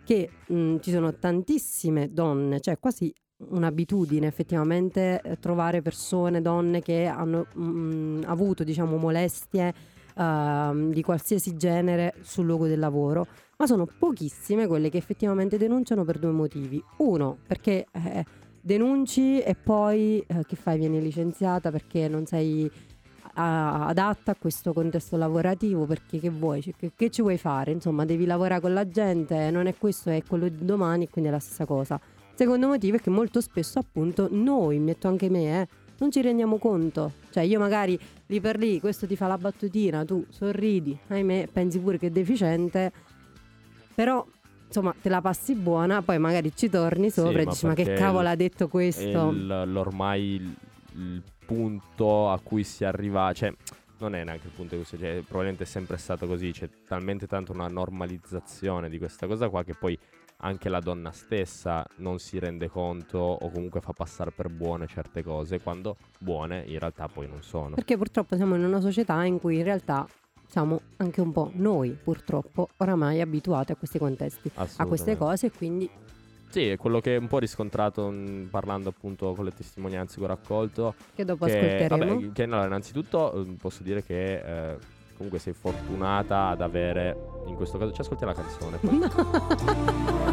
che mh, ci sono tantissime donne, cioè quasi un'abitudine effettivamente eh, trovare persone, donne che hanno mh, avuto diciamo molestie ehm, di qualsiasi genere sul luogo del lavoro, ma sono pochissime quelle che effettivamente denunciano per due motivi. Uno, perché eh, denunci e poi eh, che fai? Vieni licenziata perché non sei a- adatta a questo contesto lavorativo perché che vuoi? Cioè, che, che ci vuoi fare? Insomma, devi lavorare con la gente, non è questo, è quello di domani, quindi è la stessa cosa. Secondo motivo è che molto spesso, appunto, noi, metto anche me, eh, non ci rendiamo conto. Cioè, io magari lì per lì, questo ti fa la battutina, tu sorridi, ahimè, pensi pure che è deficiente, però. Insomma, te la passi buona, poi magari ci torni Sì, sopra e ma dici: Ma che cavolo ha detto questo? il- l'ormai il, il punto a cui si arriva, cioè non è neanche il punto a cui si cioè, probabilmente è sempre stato così, c'è talmente tanto una normalizzazione di questa cosa qua che poi anche la donna stessa non si rende conto o comunque fa passare per buone certe cose quando buone in realtà poi non sono. Perché purtroppo siamo in una società in cui in realtà siamo anche un po' noi, purtroppo, oramai abituati a questi contesti, a queste cose quindi Sì, è quello che è un po' riscontrato mh, parlando appunto con le testimonianze che ho raccolto che dopo che, ascolteremo. vabbè, che allora, innanzitutto eh, posso dire che eh, comunque sei fortunata ad avere in questo caso ci ascolti la canzone poi.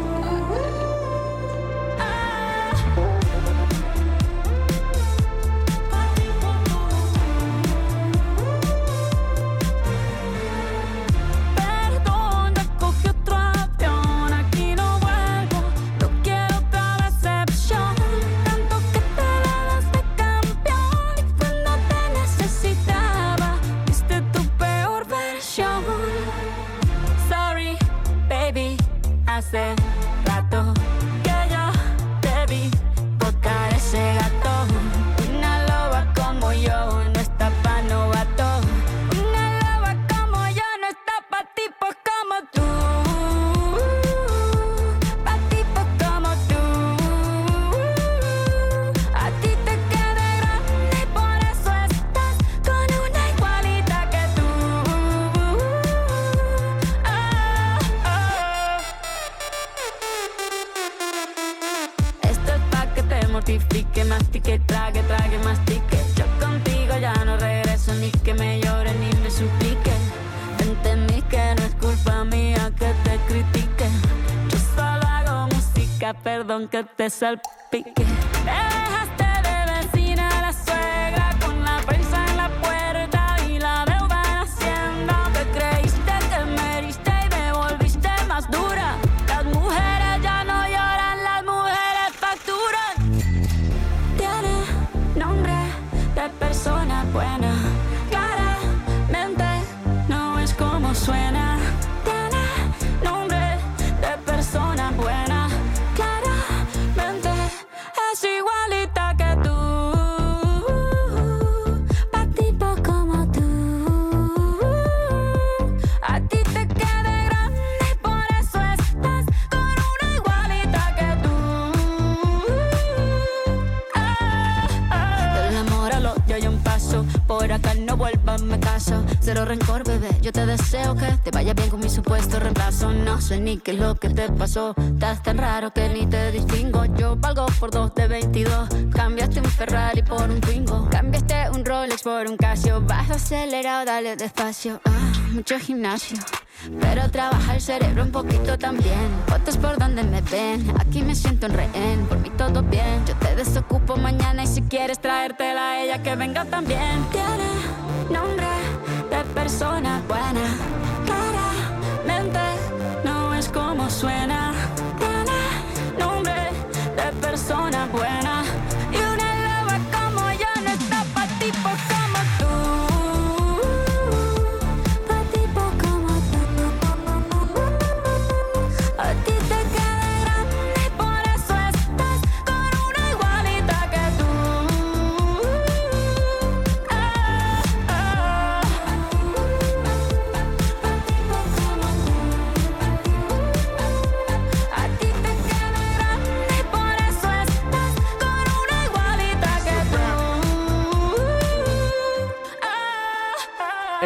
que ni qué es lo que te pasó. Estás tan raro que ni te distingo. Yo valgo por dos de 22. Cambiaste un Ferrari por un Twingo. Cambiaste un Rolex por un Casio. Bajo acelerado, dale despacio. Ah, mucho gimnasio. Pero trabaja el cerebro un poquito también. Fotos por donde me ven. Aquí me siento en rehén. Por mí todo bien. Yo te desocupo mañana y si quieres traértela a ella que venga también. Tiene nombre de persona buena. Persona buena.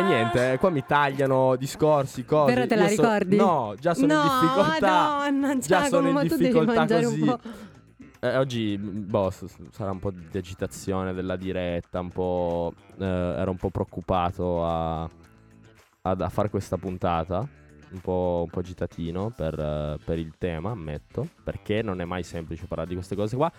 Niente, qua mi tagliano discorsi, cose. Però te la so- ricordi? no, già sono no, in difficoltà. Madonna, già sono in difficoltà così. Eh, oggi, boh, s- sarà un po' di agitazione della diretta, un po'... eh, ero un po' preoccupato a, ad- a fare questa puntata, un po', un po' agitatino per, eh, per il tema, ammetto, perché non è mai semplice parlare di queste cose qua.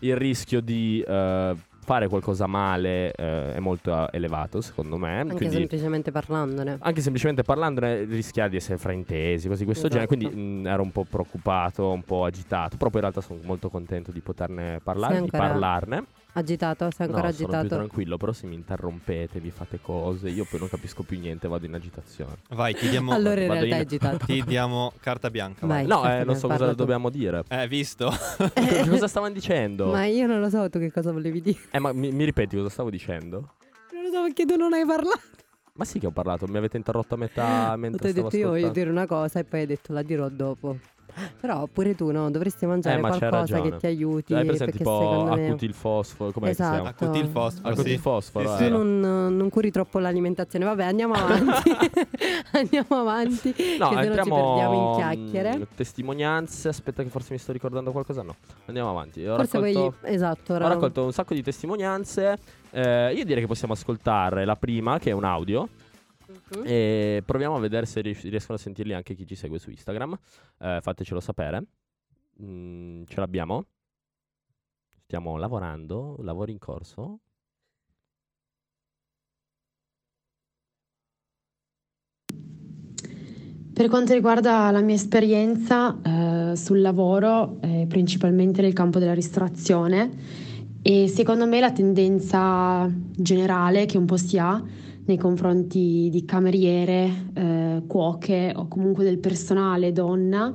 Il rischio di eh, fare qualcosa male eh, è molto eh, elevato, secondo me. Anche quindi- semplicemente parlandone. anche semplicemente parlandone rischiava di essere fraintesi, cose di questo Esatto. genere. Quindi mh, ero un po' preoccupato, un po' agitato. Però poi in realtà sono molto contento di poterne parlare, di parlarne. Agitato? Sei ancora no, sono più agitato? tranquillo, però se mi interrompete, mi fate cose, io poi non capisco più niente, vado in agitazione. Vai, ti diamo, allora in realtà in- è agitato. ti diamo carta bianca. Vai. No, eh, non so cosa tu. dobbiamo dire. Eh, visto? cosa stavano dicendo? Ma io non lo so tu che cosa volevi dire. Eh, ma mi, mi ripeti cosa stavo dicendo? Non lo so perché tu non hai parlato. Ma sì che ho parlato, mi avete interrotto a metà mentre ho stavo detto io voglio ascoltando. dire una cosa e poi hai detto la dirò dopo. Però pure tu no, dovresti mangiare Eh, ma qualcosa che ti aiuti. Hai presente perché tipo me acuti il fosforo, Esatto. che si chiama? Acuti il fosforo, Acuti sì. il fosforo, Sì, eh. tu sì. non, non curi troppo l'alimentazione. Vabbè, andiamo avanti. andiamo avanti. No, che se no ci entriamo perdiamo in mm, chiacchiere. testimonianze. Aspetta, che forse mi sto ricordando qualcosa. No, andiamo avanti. Ho Forse raccolto, poi esatto, ho raccolto un sacco di testimonianze. Eh, io direi che possiamo ascoltare la prima, che è un audio. Mhm. E proviamo a vedere se ries- riescono a sentirli anche chi ci segue su Instagram. Eh, fatecelo sapere. Mm, ce l'abbiamo? Stiamo lavorando, lavori in corso. Per quanto riguarda la mia esperienza eh, sul lavoro, eh, principalmente nel campo della ristorazione, e secondo me la tendenza generale che un po' si ha nei confronti di cameriere, eh, cuoche o comunque del personale donna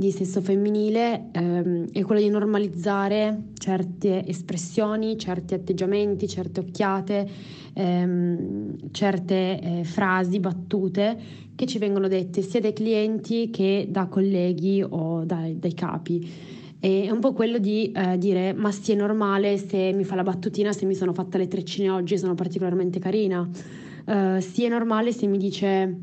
di sesso femminile ehm, è quella di normalizzare certe espressioni, certi atteggiamenti, certe occhiate, ehm, certe eh, frasi, battute che ci vengono dette sia dai clienti che da colleghi o dai, dai capi. E È un po' quello di eh, dire ma sì è normale se mi fa la battutina, se mi sono fatta le treccine oggi sono particolarmente carina. Eh, sì è normale se mi dice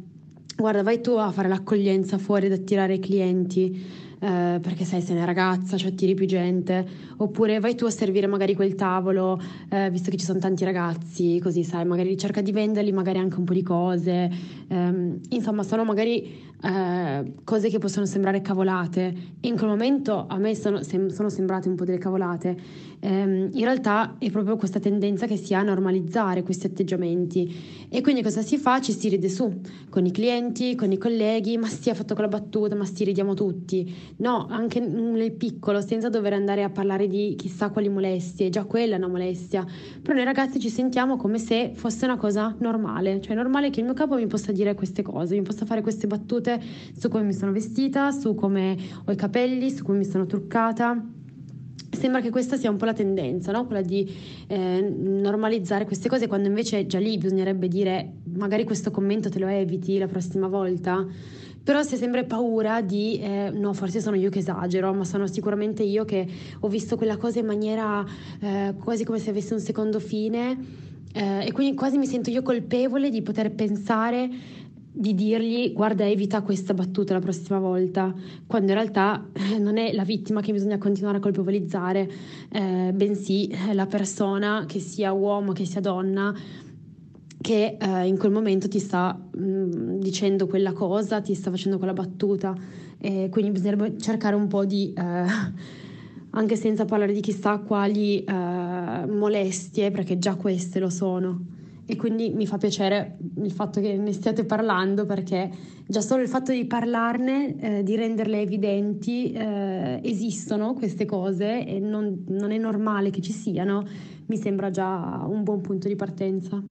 guarda vai tu a fare l'accoglienza fuori ad attirare i clienti. eh, perché sai sei una ragazza, cioè attiri più gente, oppure vai tu a servire magari quel tavolo, eh, visto che ci sono tanti ragazzi, così sai, magari cerca di venderli magari anche un po' di cose, Ehm, insomma sono magari eh, cose che possono sembrare cavolate, in quel momento a me sono, sem- sono sembrate un po' delle cavolate, Ehm, in realtà è proprio questa tendenza che si ha a normalizzare questi atteggiamenti. E quindi cosa si fa? Ci si ride su con i clienti, con i colleghi, ma si è fatto quella battuta, ma si ridiamo tutti. No, anche nel piccolo, senza dover andare a parlare di chissà quali molestie, già quella è una molestia, però noi ragazzi ci sentiamo come se fosse una cosa normale, cioè è normale che il mio capo mi possa dire queste cose, mi possa fare queste battute su come mi sono vestita, su come ho i capelli, su come mi sono truccata. Sembra che questa sia un po' la tendenza, no? quella di eh, normalizzare queste cose, quando invece già lì bisognerebbe dire magari questo commento te lo eviti la prossima volta. Però si ha sempre paura di, eh, no, forse sono io che esagero, ma sono sicuramente io che ho visto quella cosa in maniera eh, quasi come se avesse un secondo fine eh, e quindi quasi mi sento io colpevole di poter pensare di dirgli guarda evita questa battuta la prossima volta, quando in realtà eh, non è la vittima che bisogna continuare a colpevolizzare, eh, bensì la persona, che sia uomo, che sia donna, che eh, in quel momento ti sta mh, mm, dicendo quella cosa, ti sta facendo quella battuta. E quindi bisognerebbe cercare un po' di, eh, anche senza parlare di chissà quali eh, molestie, perché già queste lo sono e quindi mi fa piacere il fatto che ne stiate parlando perché già solo il fatto di parlarne, eh, di renderle evidenti, eh, esistono queste cose e non, non è normale che ci siano, mi sembra già un buon punto di partenza.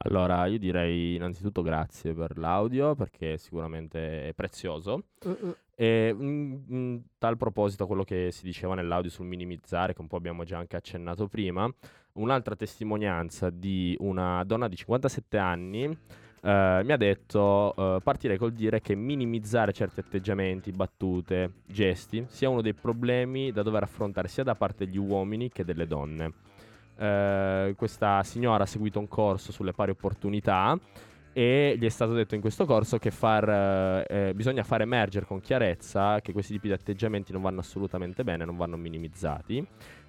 Allora, io direi innanzitutto grazie per l'audio perché sicuramente è prezioso. Uh-uh. E in, in tal proposito quello che si diceva nell'audio sul minimizzare, che un po' abbiamo già anche accennato prima, un'altra testimonianza di una donna di 57 anni eh, mi ha detto eh, partirei col dire che minimizzare certi atteggiamenti, battute, gesti sia uno dei problemi da dover affrontare sia da parte degli uomini che delle donne. Eh, questa signora ha seguito un corso sulle pari opportunità e gli è stato detto in questo corso che far, eh, eh, bisogna far emergere con chiarezza che questi tipi di atteggiamenti non vanno assolutamente bene, non vanno minimizzati,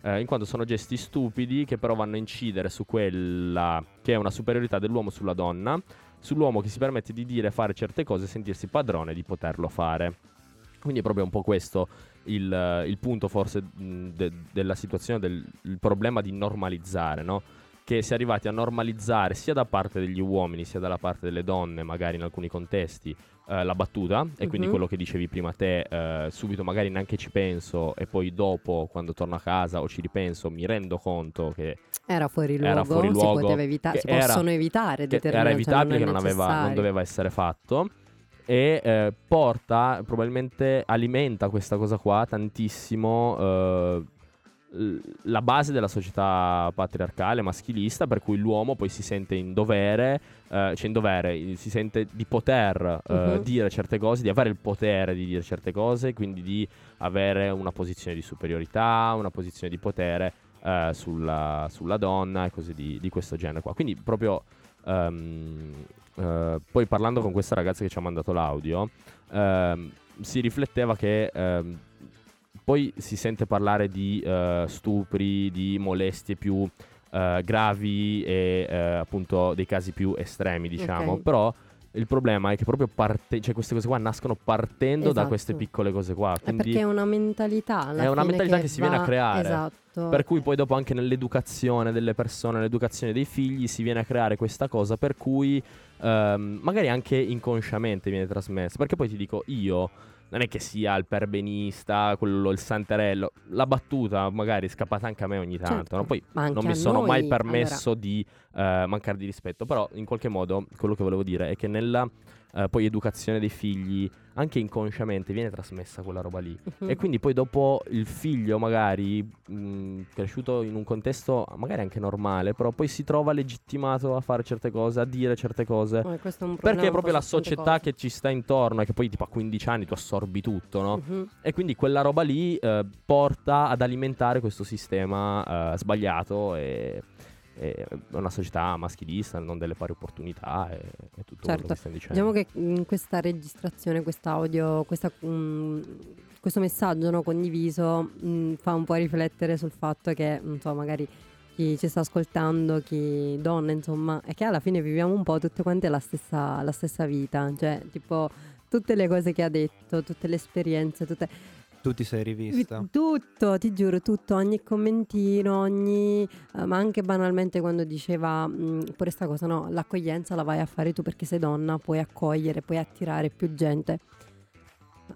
eh, in quanto sono gesti stupidi che però vanno a incidere su quella che è una superiorità dell'uomo sulla donna, sull'uomo che si permette di dire e fare certe cose e sentirsi padrone di poterlo fare. Quindi è proprio un po' questo il, il punto forse de- della situazione, del problema di normalizzare, no? Che si è arrivati a normalizzare sia da parte degli uomini sia dalla parte delle donne, magari in alcuni contesti, eh, la battuta. E uh-huh. quindi quello che dicevi prima te, eh, subito magari neanche ci penso e poi dopo, quando torno a casa o ci ripenso, mi rendo conto che era fuori luogo, era fuori luogo si, poteva evita- si era, possono evitare determinati Era evitabile, cioè non, che non, aveva, non doveva essere fatto e eh, porta, probabilmente alimenta questa cosa qua tantissimo eh, la base della società patriarcale, maschilista, per cui l'uomo poi si sente in dovere, eh, cioè in dovere, si sente di poter eh, uh-huh. dire certe cose, di avere il potere di dire certe cose, quindi di avere una posizione di superiorità, una posizione di potere eh, sulla, sulla, donna e cose di, di, questo genere qua. Quindi proprio... Um, poi parlando con questa ragazza che ci ha mandato l'audio, ehm, si rifletteva che ehm, poi si sente parlare di uh, stupri, di molestie più uh, gravi e uh, appunto dei casi più estremi, diciamo. Okay. Però il problema è che proprio parte, cioè queste cose qua nascono partendo esatto. da queste piccole cose qua. Quindi è perché è una mentalità. È una mentalità che, che si viene a creare. Esatto. Per cui poi dopo anche nell'educazione delle persone, nell'educazione dei figli si viene a creare questa cosa per cui um, magari anche inconsciamente viene trasmessa. Perché poi ti dico io non è che sia il perbenista, quello, il santerello. La battuta magari è scappata anche a me ogni tanto. Certo, no? Poi non mi sono noi, mai permesso allora... di uh, mancare di rispetto. Però in qualche modo quello che volevo dire è che nella uh, poi educazione dei figli anche inconsciamente viene trasmessa quella roba lì. Uh-huh. E quindi poi dopo il figlio, magari mh, cresciuto in un contesto magari anche normale, però poi si trova legittimato a fare certe cose, a dire certe cose. È perché è proprio la società che ci sta intorno e che poi tipo a 15 anni tu assorbi tutto, no? Uh-huh. E quindi quella roba lì eh, porta ad alimentare questo sistema eh, sbagliato e è una società maschilista, non delle pari opportunità e, e tutto certo. quello che stiamo dicendo. Diciamo che in questa registrazione, quest'audio, questa, um, questo messaggio no, condiviso mh, fa un po' riflettere sul fatto che, non so, magari chi ci sta ascoltando, chi donne, insomma, è che alla fine viviamo un po' tutte quante la stessa, la stessa vita, cioè tipo tutte le cose che ha detto, tutte le esperienze, tutte... Tu ti sei rivista? Tutto, ti giuro, tutto, ogni commentino, ogni... eh, ma anche banalmente quando diceva mh, pure sta cosa, no, l'accoglienza la vai a fare tu perché sei donna, puoi accogliere, puoi attirare più gente.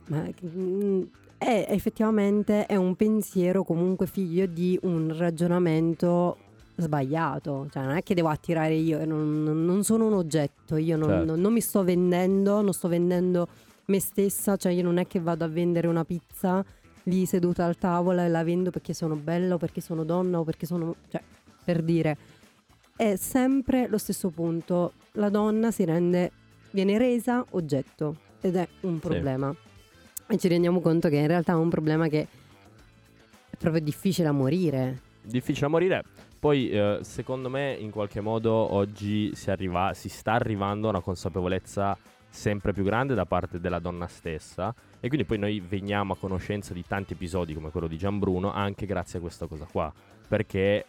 Ma, mh, è effettivamente è un pensiero comunque figlio di un ragionamento sbagliato, cioè non è che devo attirare io, non, non- non sono un oggetto, io non, Certo. non- non mi sto vendendo, non sto vendendo me stessa, cioè io non è che vado a vendere una pizza lì seduta al tavolo e la vendo perché sono bella o perché sono donna o perché sono, cioè per dire, è sempre lo stesso punto, la donna si rende, viene resa oggetto ed è un problema. E ci rendiamo conto che in realtà è un problema che è proprio difficile a morire. Difficile a morire. Poi, eh, secondo me, in qualche modo oggi si, arriva, si sta arrivando a una consapevolezza sempre più grande da parte della donna stessa. E quindi poi noi veniamo a conoscenza di tanti episodi come quello di Gianbruno anche grazie a questa cosa qua. Perché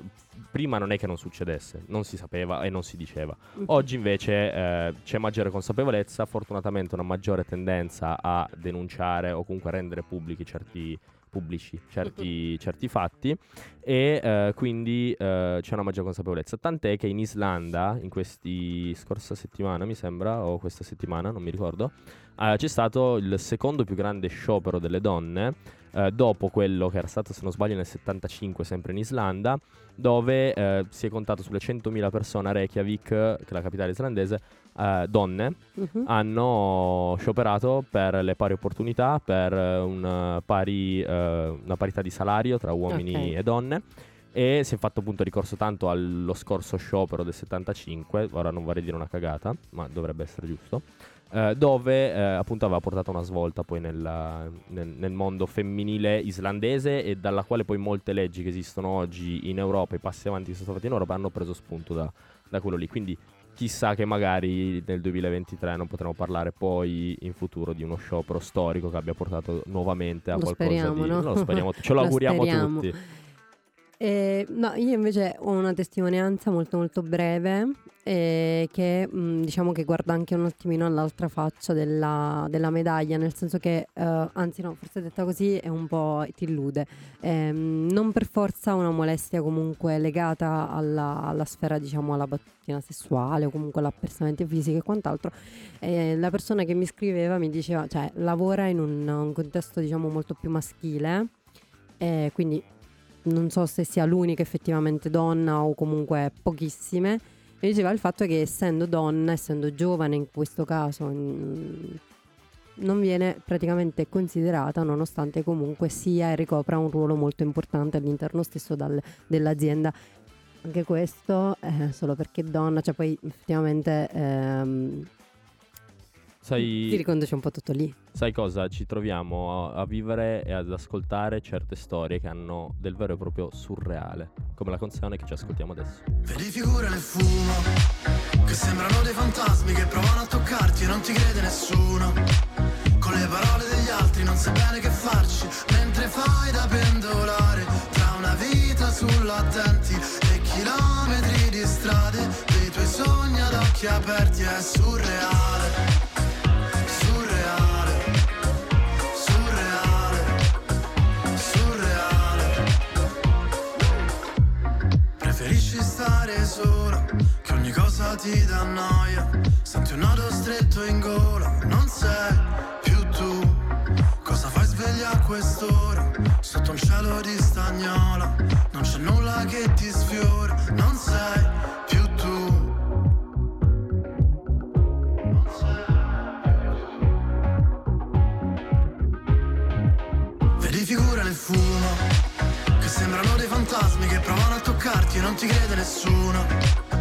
prima non è che non succedesse, non si sapeva e non si diceva. Oggi invece eh, c'è maggiore consapevolezza, fortunatamente una maggiore tendenza a denunciare o comunque a rendere pubblici certi, pubblici certi, certi fatti e eh, quindi eh, c'è una maggiore consapevolezza. Tant'è che in Islanda, in questi scorsa settimana mi sembra, o questa settimana, non mi ricordo, eh, c'è stato il secondo più grande sciopero delle donne. eh, dopo quello che era stato, se non sbaglio, nel 75, sempre in Islanda, dove eh, si è contato sulle 100.000 persone a Reykjavik, che è la capitale islandese, eh, donne, Mhm. hanno scioperato per le pari opportunità, per eh, un, eh, pari, eh, una parità di salario tra uomini Ok. e donne. E si è fatto appunto ricorso tanto allo scorso sciopero del 75, ora non vorrei dire una cagata, ma dovrebbe essere giusto, eh, dove eh, appunto aveva portato una svolta poi nella- nel, nel mondo femminile islandese e dalla quale poi molte leggi che esistono oggi in Europa, i passi avanti che sono stati fatti in Europa hanno preso spunto da, da quello lì. Quindi chissà che magari nel 2023 non potremo parlare poi in futuro di uno sciopero storico che abbia portato nuovamente a Lo qualcosa speriamo, di... no? Lo speriamo, ce lo Lo auguriamo speriamo. tutti. Eh, no, io invece ho una testimonianza molto molto breve eh, che mh, diciamo che guarda anche un attimino all'altra faccia della, della medaglia, nel senso che, eh, anzi no, forse detta così è un po' ti illude. Ehm, non per forza una molestia comunque legata alla, alla sfera, diciamo, alla battina sessuale o comunque all'appersonamento fisico e quant'altro. Eh, la persona che mi scriveva mi diceva, cioè lavora in un, un contesto diciamo molto più maschile, eh, quindi non so se sia l'unica effettivamente donna o comunque pochissime. E diceva il fatto che essendo donna, essendo giovane in questo caso, mm, non viene praticamente considerata nonostante comunque sia e ricopra un ruolo molto importante all'interno stesso dal- dell'azienda. Anche questo eh, solo perché donna, cioè poi effettivamente ehm, ti Sai, riconduce un po' tutto lì. sai cosa? Ci troviamo a, a vivere e ad ascoltare certe storie che hanno del vero e proprio surreale, come la canzone che ci ascoltiamo adesso. Vedi figure nel fumo Che sembrano dei fantasmi che provano a toccarti e non ti crede nessuno Con le parole degli altri non sai bene che farci Mentre fai da pendolare Tra una vita sull'attenti E chilometri di strade Dei tuoi sogni ad occhi aperti È Surreale che ogni cosa ti dà noia. Senti un nodo stretto in gola, non sei più tu. Cosa fai sveglia a quest'ora? Sotto un cielo di stagnola, non c'è nulla che ti sfiora, non sei più tu. Vedi figure nel fumo che sembrano dei fantasmi che provano a toccarti e non ti crede nessuno.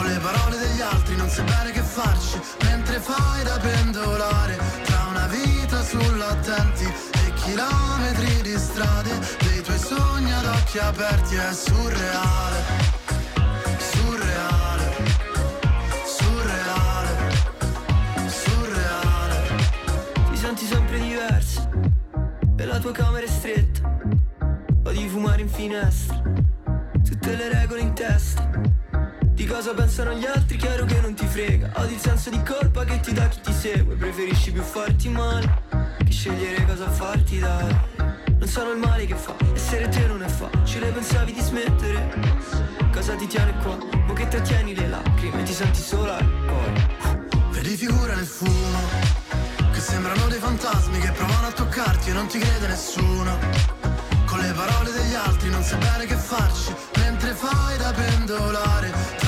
Con le parole degli altri non sai bene che farci, mentre fai da pendolare tra una vita sull'attenti e chilometri di strade dei tuoi sogni ad occhi aperti è surreale. Surreale. Surreale. Surreale. Ti senti sempre diverso E la tua camera è stretta, o di fumare in finestra, tutte le regole in testa. Cosa pensano gli altri, chiaro che non ti frega. Odi il senso di colpa che ti dà chi ti segue. Preferisci più farti male che scegliere cosa farti dare. Non sono il male che fa, essere te non è facile. Pensavi di smettere, cosa ti tiene qua? Mo che trattieni le lacrime, ti senti sola e poi. Vedi figure nel fumo, che sembrano dei fantasmi che provano a toccarti e non ti crede nessuno. Con le parole degli altri non sai bene che farci, mentre fai da pendolare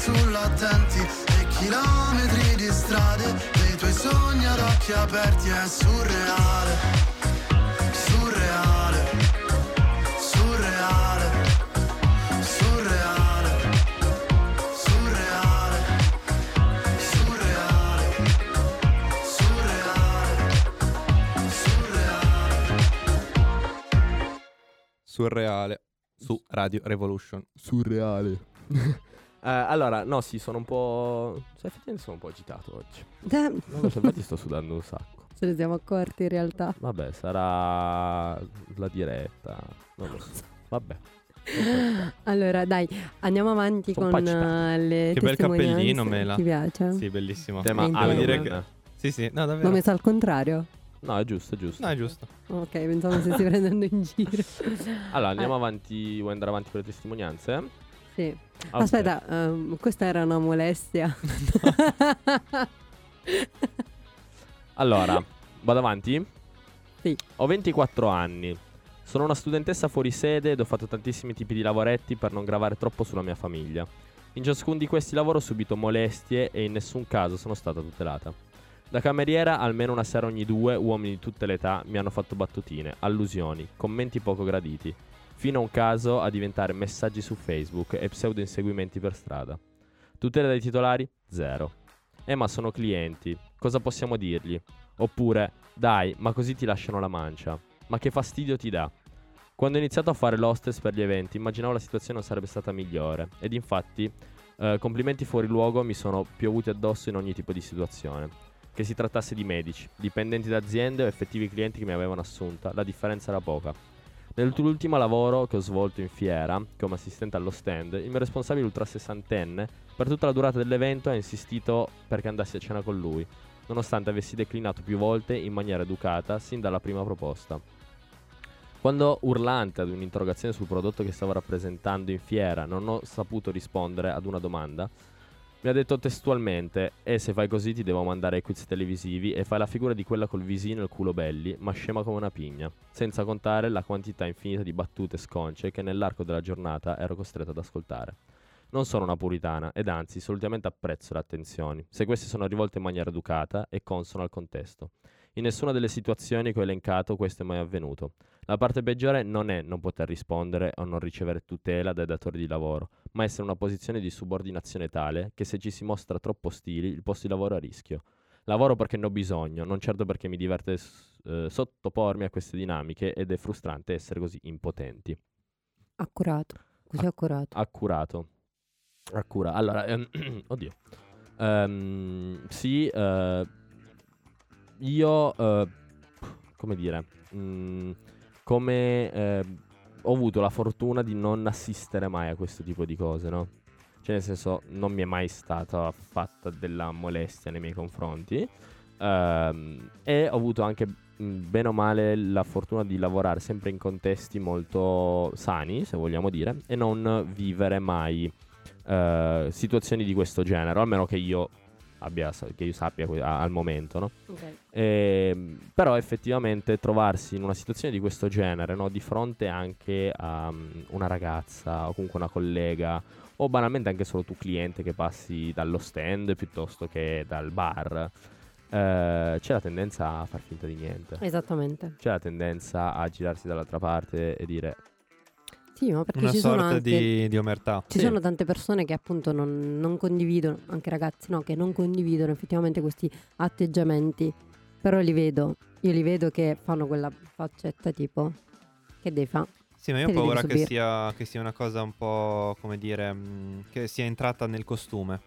sull'attenti e chilometri di strade, dei tuoi sogni ad occhi aperti è surreale, surreale, surreale, surreale, surreale, surreale, surreale, surreale. Surreale. Su Radio Revolution. Surreale. Eh, allora, no, sì, sono un po'. Cioè, effettivamente sono un po' agitato oggi. Non lo so, infatti sto sudando un sacco. Ce ne siamo accorti in realtà. Vabbè, sarà la diretta. Non lo so. Vabbè. Allora, dai, andiamo avanti Sono con pacitato. eh, le Che bel cappellino, Mela. Ti piace? Sì, bellissimo. Tema Alien. devo dire Sì, sì, no, davvero. L'ho messo al contrario? No, è giusto, è giusto. No, è giusto. Ok, pensavo stessi prendendo in giro. Allora, andiamo avanti. Vuoi andare avanti con le testimonianze? Sì. Ok. Aspetta, ehm, questa era una molestia. Allora, vado avanti? Sì. Ho 24 anni. Sono una studentessa fuori sede ed ho fatto tantissimi tipi di lavoretti per non gravare troppo sulla mia famiglia. In ciascuno di questi lavori ho subito molestie e in nessun caso sono stata tutelata. Da cameriera, almeno una sera ogni due, uomini di tutte le età mi hanno fatto battutine, allusioni, commenti poco graditi, fino a un caso a diventare messaggi su Facebook e pseudo inseguimenti per strada. Tutele dai titolari? Zero. Eh ma sono clienti, cosa possiamo dirgli? Oppure, dai, ma così ti lasciano la mancia. Ma che fastidio ti dà? Quando ho iniziato a fare l'hostess per gli eventi, immaginavo la situazione non sarebbe stata migliore. Ed infatti, eh, complimenti fuori luogo mi sono piovuti addosso in ogni tipo di situazione. Che si trattasse di medici, dipendenti d'aziende o effettivi clienti che mi avevano assunta, la differenza era poca. Nell'ultimo lavoro che ho svolto in fiera, come assistente allo stand, il mio responsabile ultra sessantenne, per tutta la durata dell'evento ha insistito perché andassi a cena con lui, nonostante avessi declinato più volte in maniera educata sin dalla prima proposta. Quando urlante ad un'interrogazione sul prodotto che stavo rappresentando in fiera non ho saputo rispondere ad una domanda, mi ha detto testualmente: E se fai così ti devo mandare ai quiz televisivi e fai la figura di quella col visino e il culo belli, ma scema come una pigna. Senza contare la quantità infinita di battute sconce che nell'arco della giornata ero costretto ad ascoltare. Non sono una puritana ed anzi solitamente apprezzo le attenzioni, se queste sono rivolte in maniera educata e consona al contesto. In nessuna delle situazioni che ho elencato questo è mai avvenuto. La parte peggiore non è non poter rispondere o non ricevere tutela dai datori di lavoro, ma essere in una posizione di subordinazione tale che se ci si mostra troppo ostili il posto di lavoro è a rischio. Lavoro perché ne ho bisogno, non certo perché mi diverte eh, sottopormi a queste dinamiche ed è frustrante essere così impotenti. Accurato. Così accurato. Accurato. Accura. Allora, ehm, oddio. Ehm, sì, eh, io, eh, come dire, mm, come eh, ho avuto la fortuna di non assistere mai a questo tipo di cose, no? Cioè, nel senso, non mi è mai stata fatta della molestia nei miei confronti. Ehm, e ho avuto anche, bene o male, la fortuna di lavorare sempre in contesti molto sani, se vogliamo dire, e non vivere mai eh, situazioni di questo genere, almeno che io abbia, che io sappia a- al momento, no? Ehm, però effettivamente trovarsi in una situazione di questo genere, no, di fronte anche a mm, una ragazza o comunque una collega o banalmente anche solo tu cliente che passi dallo stand piuttosto che dal bar, eh, c'è la tendenza a far finta di niente. Esattamente. C'è la tendenza a girarsi dall'altra parte e dire Sì, ma perché Una ci sono sorta anche... di, di omertà. Ci Sì. sono tante persone che appunto non, non condividono, anche ragazzi no, che non condividono effettivamente questi atteggiamenti, però li vedo, io li vedo che fanno quella faccetta tipo, che devi fare? Sì, ma io ho paura che sia, che sia una cosa un po', come dire, mh, che sia entrata nel costume.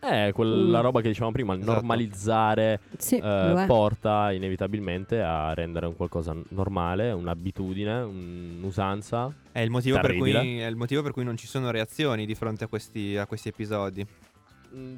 Eh, quella Mm. roba che dicevamo prima, il Esatto. normalizzare Sì, eh, è. porta inevitabilmente a rendere un qualcosa normale, un'abitudine, un'usanza. È il, motivo per cui, è il motivo per cui non ci sono reazioni di fronte a questi, a questi episodi. Mm,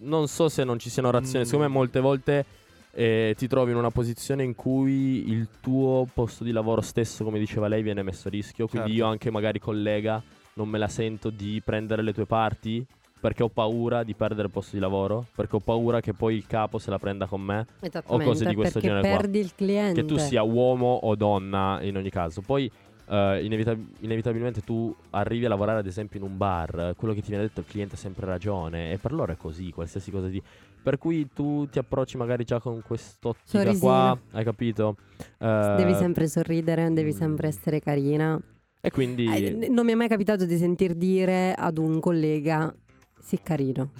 Non so se non ci siano reazioni, Mm. secondo me molte volte eh, ti trovi in una posizione in cui il tuo posto di lavoro stesso, come diceva lei, viene messo a rischio. Quindi Certo. io anche magari collega non me la sento di prendere le tue parti perché ho paura di perdere il posto di lavoro, perché ho paura che poi il capo se la prenda con me, Esattamente, cose di questo perché genere qua. perdi il cliente. che tu sia uomo o donna in ogni caso. Poi eh, inevita- inevitabilmente tu arrivi a lavorare ad esempio in un bar, quello che ti viene detto il cliente ha sempre ragione e per loro è così, qualsiasi cosa di... Per cui tu ti approcci magari già con quest'ottica Sorrisino. qua, hai capito? Eh, Devi sempre sorridere, devi mm. sempre essere carina. E quindi... Eh, non mi è mai capitato di sentir dire ad un collega sì carino.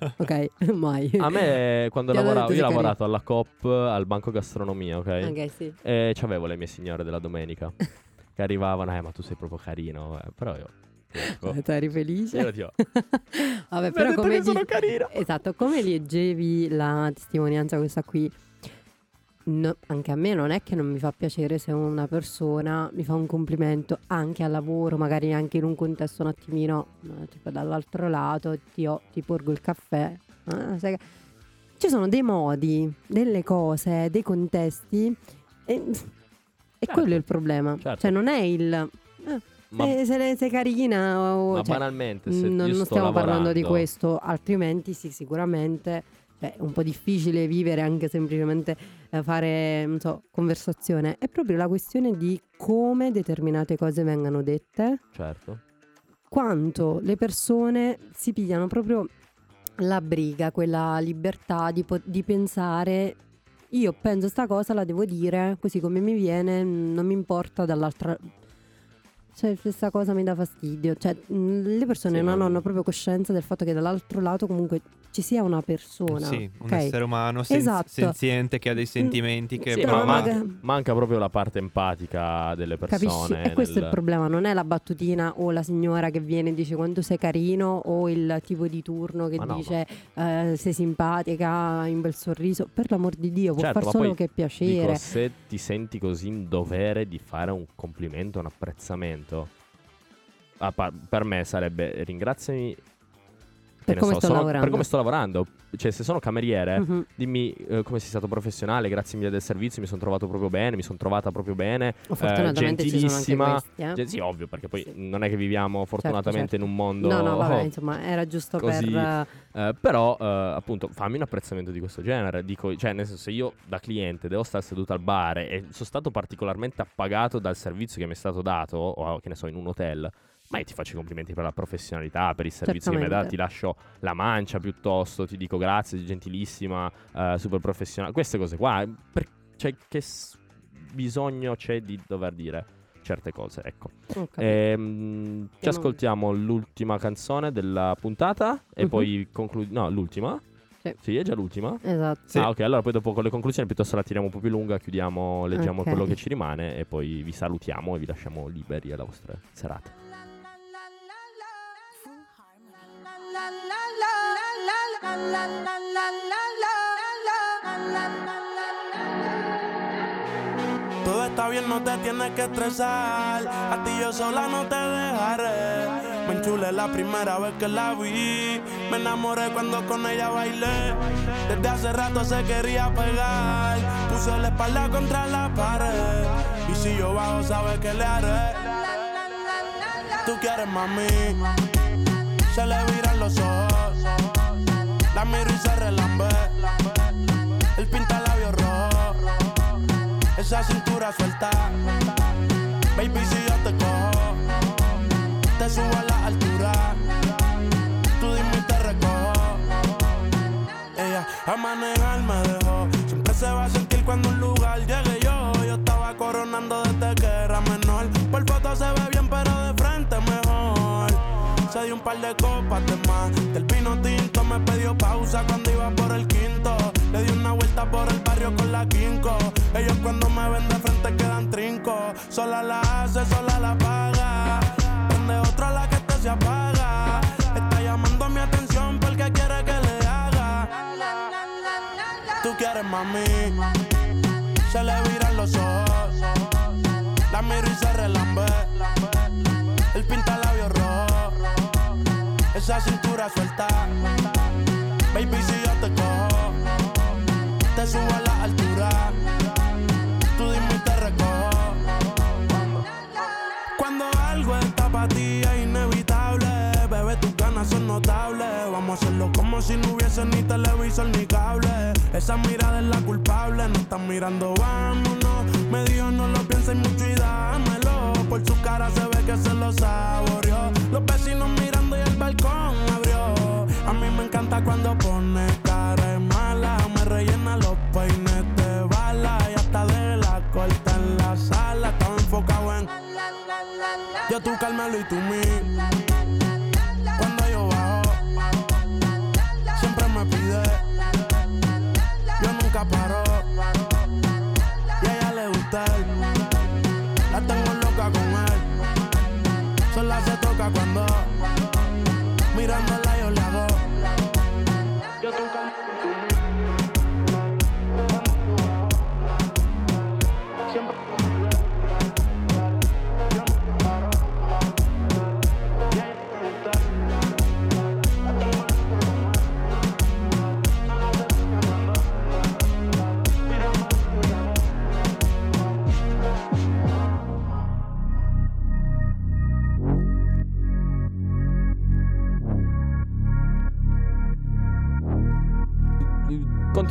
ok, mai. A me quando Ti hanno lavoravo, detto io ho sei lavorato alla COP, al banco gastronomia, ok? Ok, sì. E c'avevo le mie signore della domenica che arrivavano, eh ma tu sei proprio carino, eh. però io... ecco, Eh, Tu eri felice? io ero tipo, Vabbè, "Mi però come che sono carino. Esatto, come leggevi la testimonianza questa qui? No- anche a me non è che non mi fa piacere se una persona mi fa un complimento anche al lavoro, magari anche in un contesto un attimino eh, tipo dall'altro lato, ti, ho- ti porgo il caffè. ah, sai Ci sono dei modi, delle cose, dei contesti e, e Certo. quello è il problema. Certo. Cioè non è il... eh, Ma, se, se sei carina o... ma cioè, banalmente, se non, non stiamo parlando di lavorando- questo, altrimenti sì, sicuramente cioè, è un po' difficile vivere anche semplicemente eh, fare, non so, conversazione. È proprio la questione di come determinate cose vengano dette, Certo. quanto le persone si pigliano proprio la briga, quella libertà di, po- di pensare. Io penso sta cosa, la devo dire così come mi viene, non mi importa dall'altra. Cioè, questa cosa mi dà fastidio. Cioè, mh, le persone Sì, non ma- hanno proprio coscienza del fatto che dall'altro lato comunque ci sia una persona. Sì, un ok? essere umano sen- Esatto. senziente che ha dei sentimenti che Sì, ma prova- maga- manca, manca proprio la parte empatica delle persone. Capisci? E questo è il problema, non è la battutina o la signora che viene e dice quanto sei carino o il tipo di turno che Ma no, dice eh, sei simpatica, hai un bel sorriso. Per l'amor di Dio, può Certo, far ma solo poi che piacere. Dico, se ti senti così in dovere di fare un complimento, un apprezzamento, ah, pa- per me sarebbe ringraziami Per come so, sto sono- lavorando. per come sto lavorando. Cioè, se sono cameriere, Mhm. dimmi eh, come sei stato professionale, grazie mille del servizio, mi sono trovato proprio bene, mi sono trovata proprio bene. Fortunatamente ci sono anche gentilissima. questi. eh. Sì, ovvio, perché poi Sì. non è che viviamo fortunatamente certo. in un mondo... No, no, vabbè, oh, insomma, era giusto così. per... eh, eh, però, eh, appunto, fammi un apprezzamento di questo genere. Dico, cioè, nel senso, se io da cliente devo stare seduto al bar e sono stato particolarmente appagato dal servizio che mi è stato dato, o che ne so, in un hotel. Ma io ti faccio i complimenti per la professionalità, per il servizio che mi hai dato, ti Certamente. lascio la mancia piuttosto, ti dico grazie, gentilissima, eh, super professionale. Queste cose qua, per- cioè, che s- bisogno c'è di dover dire certe cose, ecco. ok. Ehm, ci ascoltiamo l'ultima canzone della puntata e Mhm. poi concludiamo. No, l'ultima? Sì. è già l'ultima. Esatto. Sì. Ah, ok. Allora poi dopo con le conclusioni piuttosto la tiriamo un po' più lunga, chiudiamo, leggiamo Ok. quello che ci rimane e poi vi salutiamo e vi lasciamo liberi alla vostra serata. Todo está bien, no te tienes que estresar. A ti yo sola no te dejaré. Me enchulé la primera vez que la vi. Me enamoré cuando con ella bailé. Desde hace rato se quería pegar. Puse la espalda contra la pared. Y si yo bajo, sabes que le haré. Tú quieres mami. Se le viran los ojos. La miro y se relambe. El pinta labios rojo esa cintura suelta. Baby, si yo te cojo, te subo a la altura. Tú dime y te recojo. Ella a manejar me dejó. Siempre se va a sentir cuando un lugar llegue yo. Yo estaba coronando desde que era menor. Por foto se ve bien, pero de frente mejor. Se dio un par de copas de más. Del tinto me pausa cuando iba por el quinto. Le di una vuelta por el barrio con la quinco. Ellos cuando me ven de frente quedan trinco. Sola la hace, sola la paga. Donde otra la que te se apaga. Está llamando mi atención porque quiere que le haga. Tú quieres mami. Se le viran los ojos. La miro y se relambe. El pinta labios rojo. Esa cintura suelta. Baby, si te cojo, te subo a la altura. Tú dime y te recojo. Cuando algo está para ti es inevitable, bebé, tus ganas son notables. Vamos a hacerlo como si no hubiese ni televisor ni cable. Esa mirada es la culpable, no están mirando, vámonos. Me dijo no lo pienses mucho y dámelo. Por su cara se ve que se lo saboreó. Los vecinos mirando y el balcón. A mí me encanta cuando pone cara mala. Me rellena los peines de bala y hasta de la corta en la sala. Estaba enfocado en yo tú Carmelo y tú mí.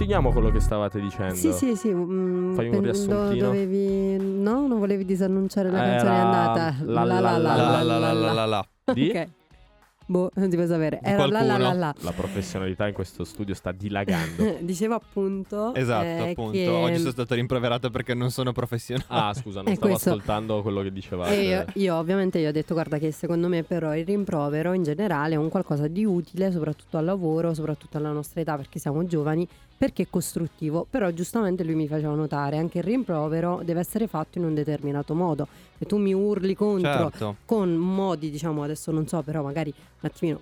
Continuiamo quello che stavate dicendo. Sì, sì, sì. mm, Fai un pen- riassuntino. dovevi... No, non volevi disannunciare la Eh, canzone la- andata. la- La la- la La la la la la la la. Di? Ok. Boh, non ti puoi sapere. Era la la la la. La professionalità in questo studio sta dilagando. Dicevo appunto Esatto, eh, appunto. che- Oggi sono stato rimproverato perché non sono professionale. Ah, scusa, non E stavo questo- ascoltando quello che dicevate. E io, io ovviamente gli ho detto guarda che secondo me però il rimprovero in generale è un qualcosa di utile soprattutto al lavoro, soprattutto alla nostra età perché siamo giovani, perché è costruttivo, però giustamente lui mi faceva notare anche il rimprovero deve essere fatto in un determinato modo, se tu mi urli contro Certo. con modi diciamo adesso non so però magari un attimino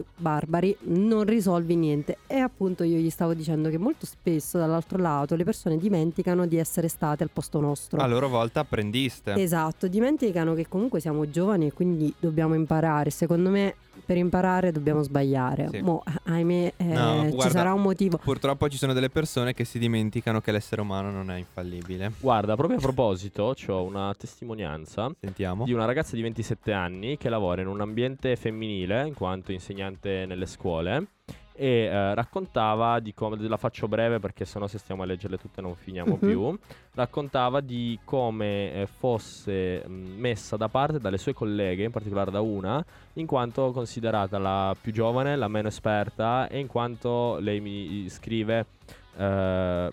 più barbari non risolvi niente e appunto io gli stavo dicendo che molto spesso dall'altro lato le persone dimenticano di essere state al posto nostro A loro volta apprendiste. Esatto, dimenticano che comunque siamo giovani e quindi dobbiamo imparare. Secondo me per imparare dobbiamo sbagliare. Sì. Mo, ahimè, eh, No, ci guarda, sarà un motivo. Purtroppo ci sono delle persone che si dimenticano che l'essere umano non è infallibile. Guarda, proprio a proposito, ho una testimonianza Sentiamo. di una ragazza di 27 anni che lavora in un ambiente femminile in quanto insegnante nelle scuole e eh, raccontava di come, la faccio breve perché sennò se stiamo a leggerle tutte non finiamo Mhm. più, raccontava di come eh, fosse mh, messa da parte dalle sue colleghe, in particolare da una, in quanto considerata la più giovane, la meno esperta e in quanto lei mi scrive... eh,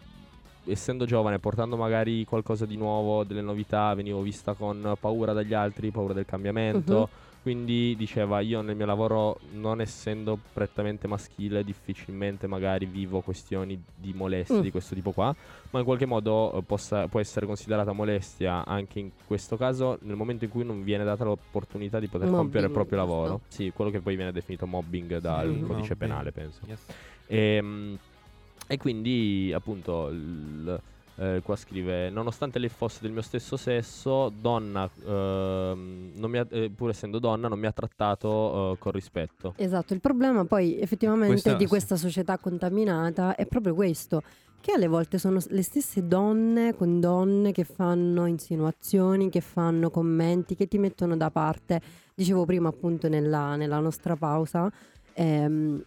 essendo giovane, portando magari qualcosa di nuovo, delle novità, venivo vista con paura dagli altri, paura del cambiamento. Mhm. Quindi diceva io nel mio lavoro, non essendo prettamente maschile, difficilmente magari vivo questioni di molestie Mm. di questo tipo qua, ma in qualche modo eh, possa- può essere considerata molestia anche in questo caso nel momento in cui non viene data l'opportunità di poter Mobbing, compiere il proprio lavoro. Sì, quello che poi viene definito mobbing dal Sì, codice mobbing. penale, penso. Yes. E, mm, e quindi appunto il- eh, qua scrive nonostante lei fosse del mio stesso sesso donna ehm, non mi ha- eh, pur essendo donna non mi ha trattato eh, con rispetto Esatto, il problema poi effettivamente Questa- di sì. questa società contaminata è proprio questo. Che alle volte sono le stesse donne con donne che fanno insinuazioni, che fanno commenti, che ti mettono da parte. Dicevo prima appunto nella, nella nostra pausa, ehm,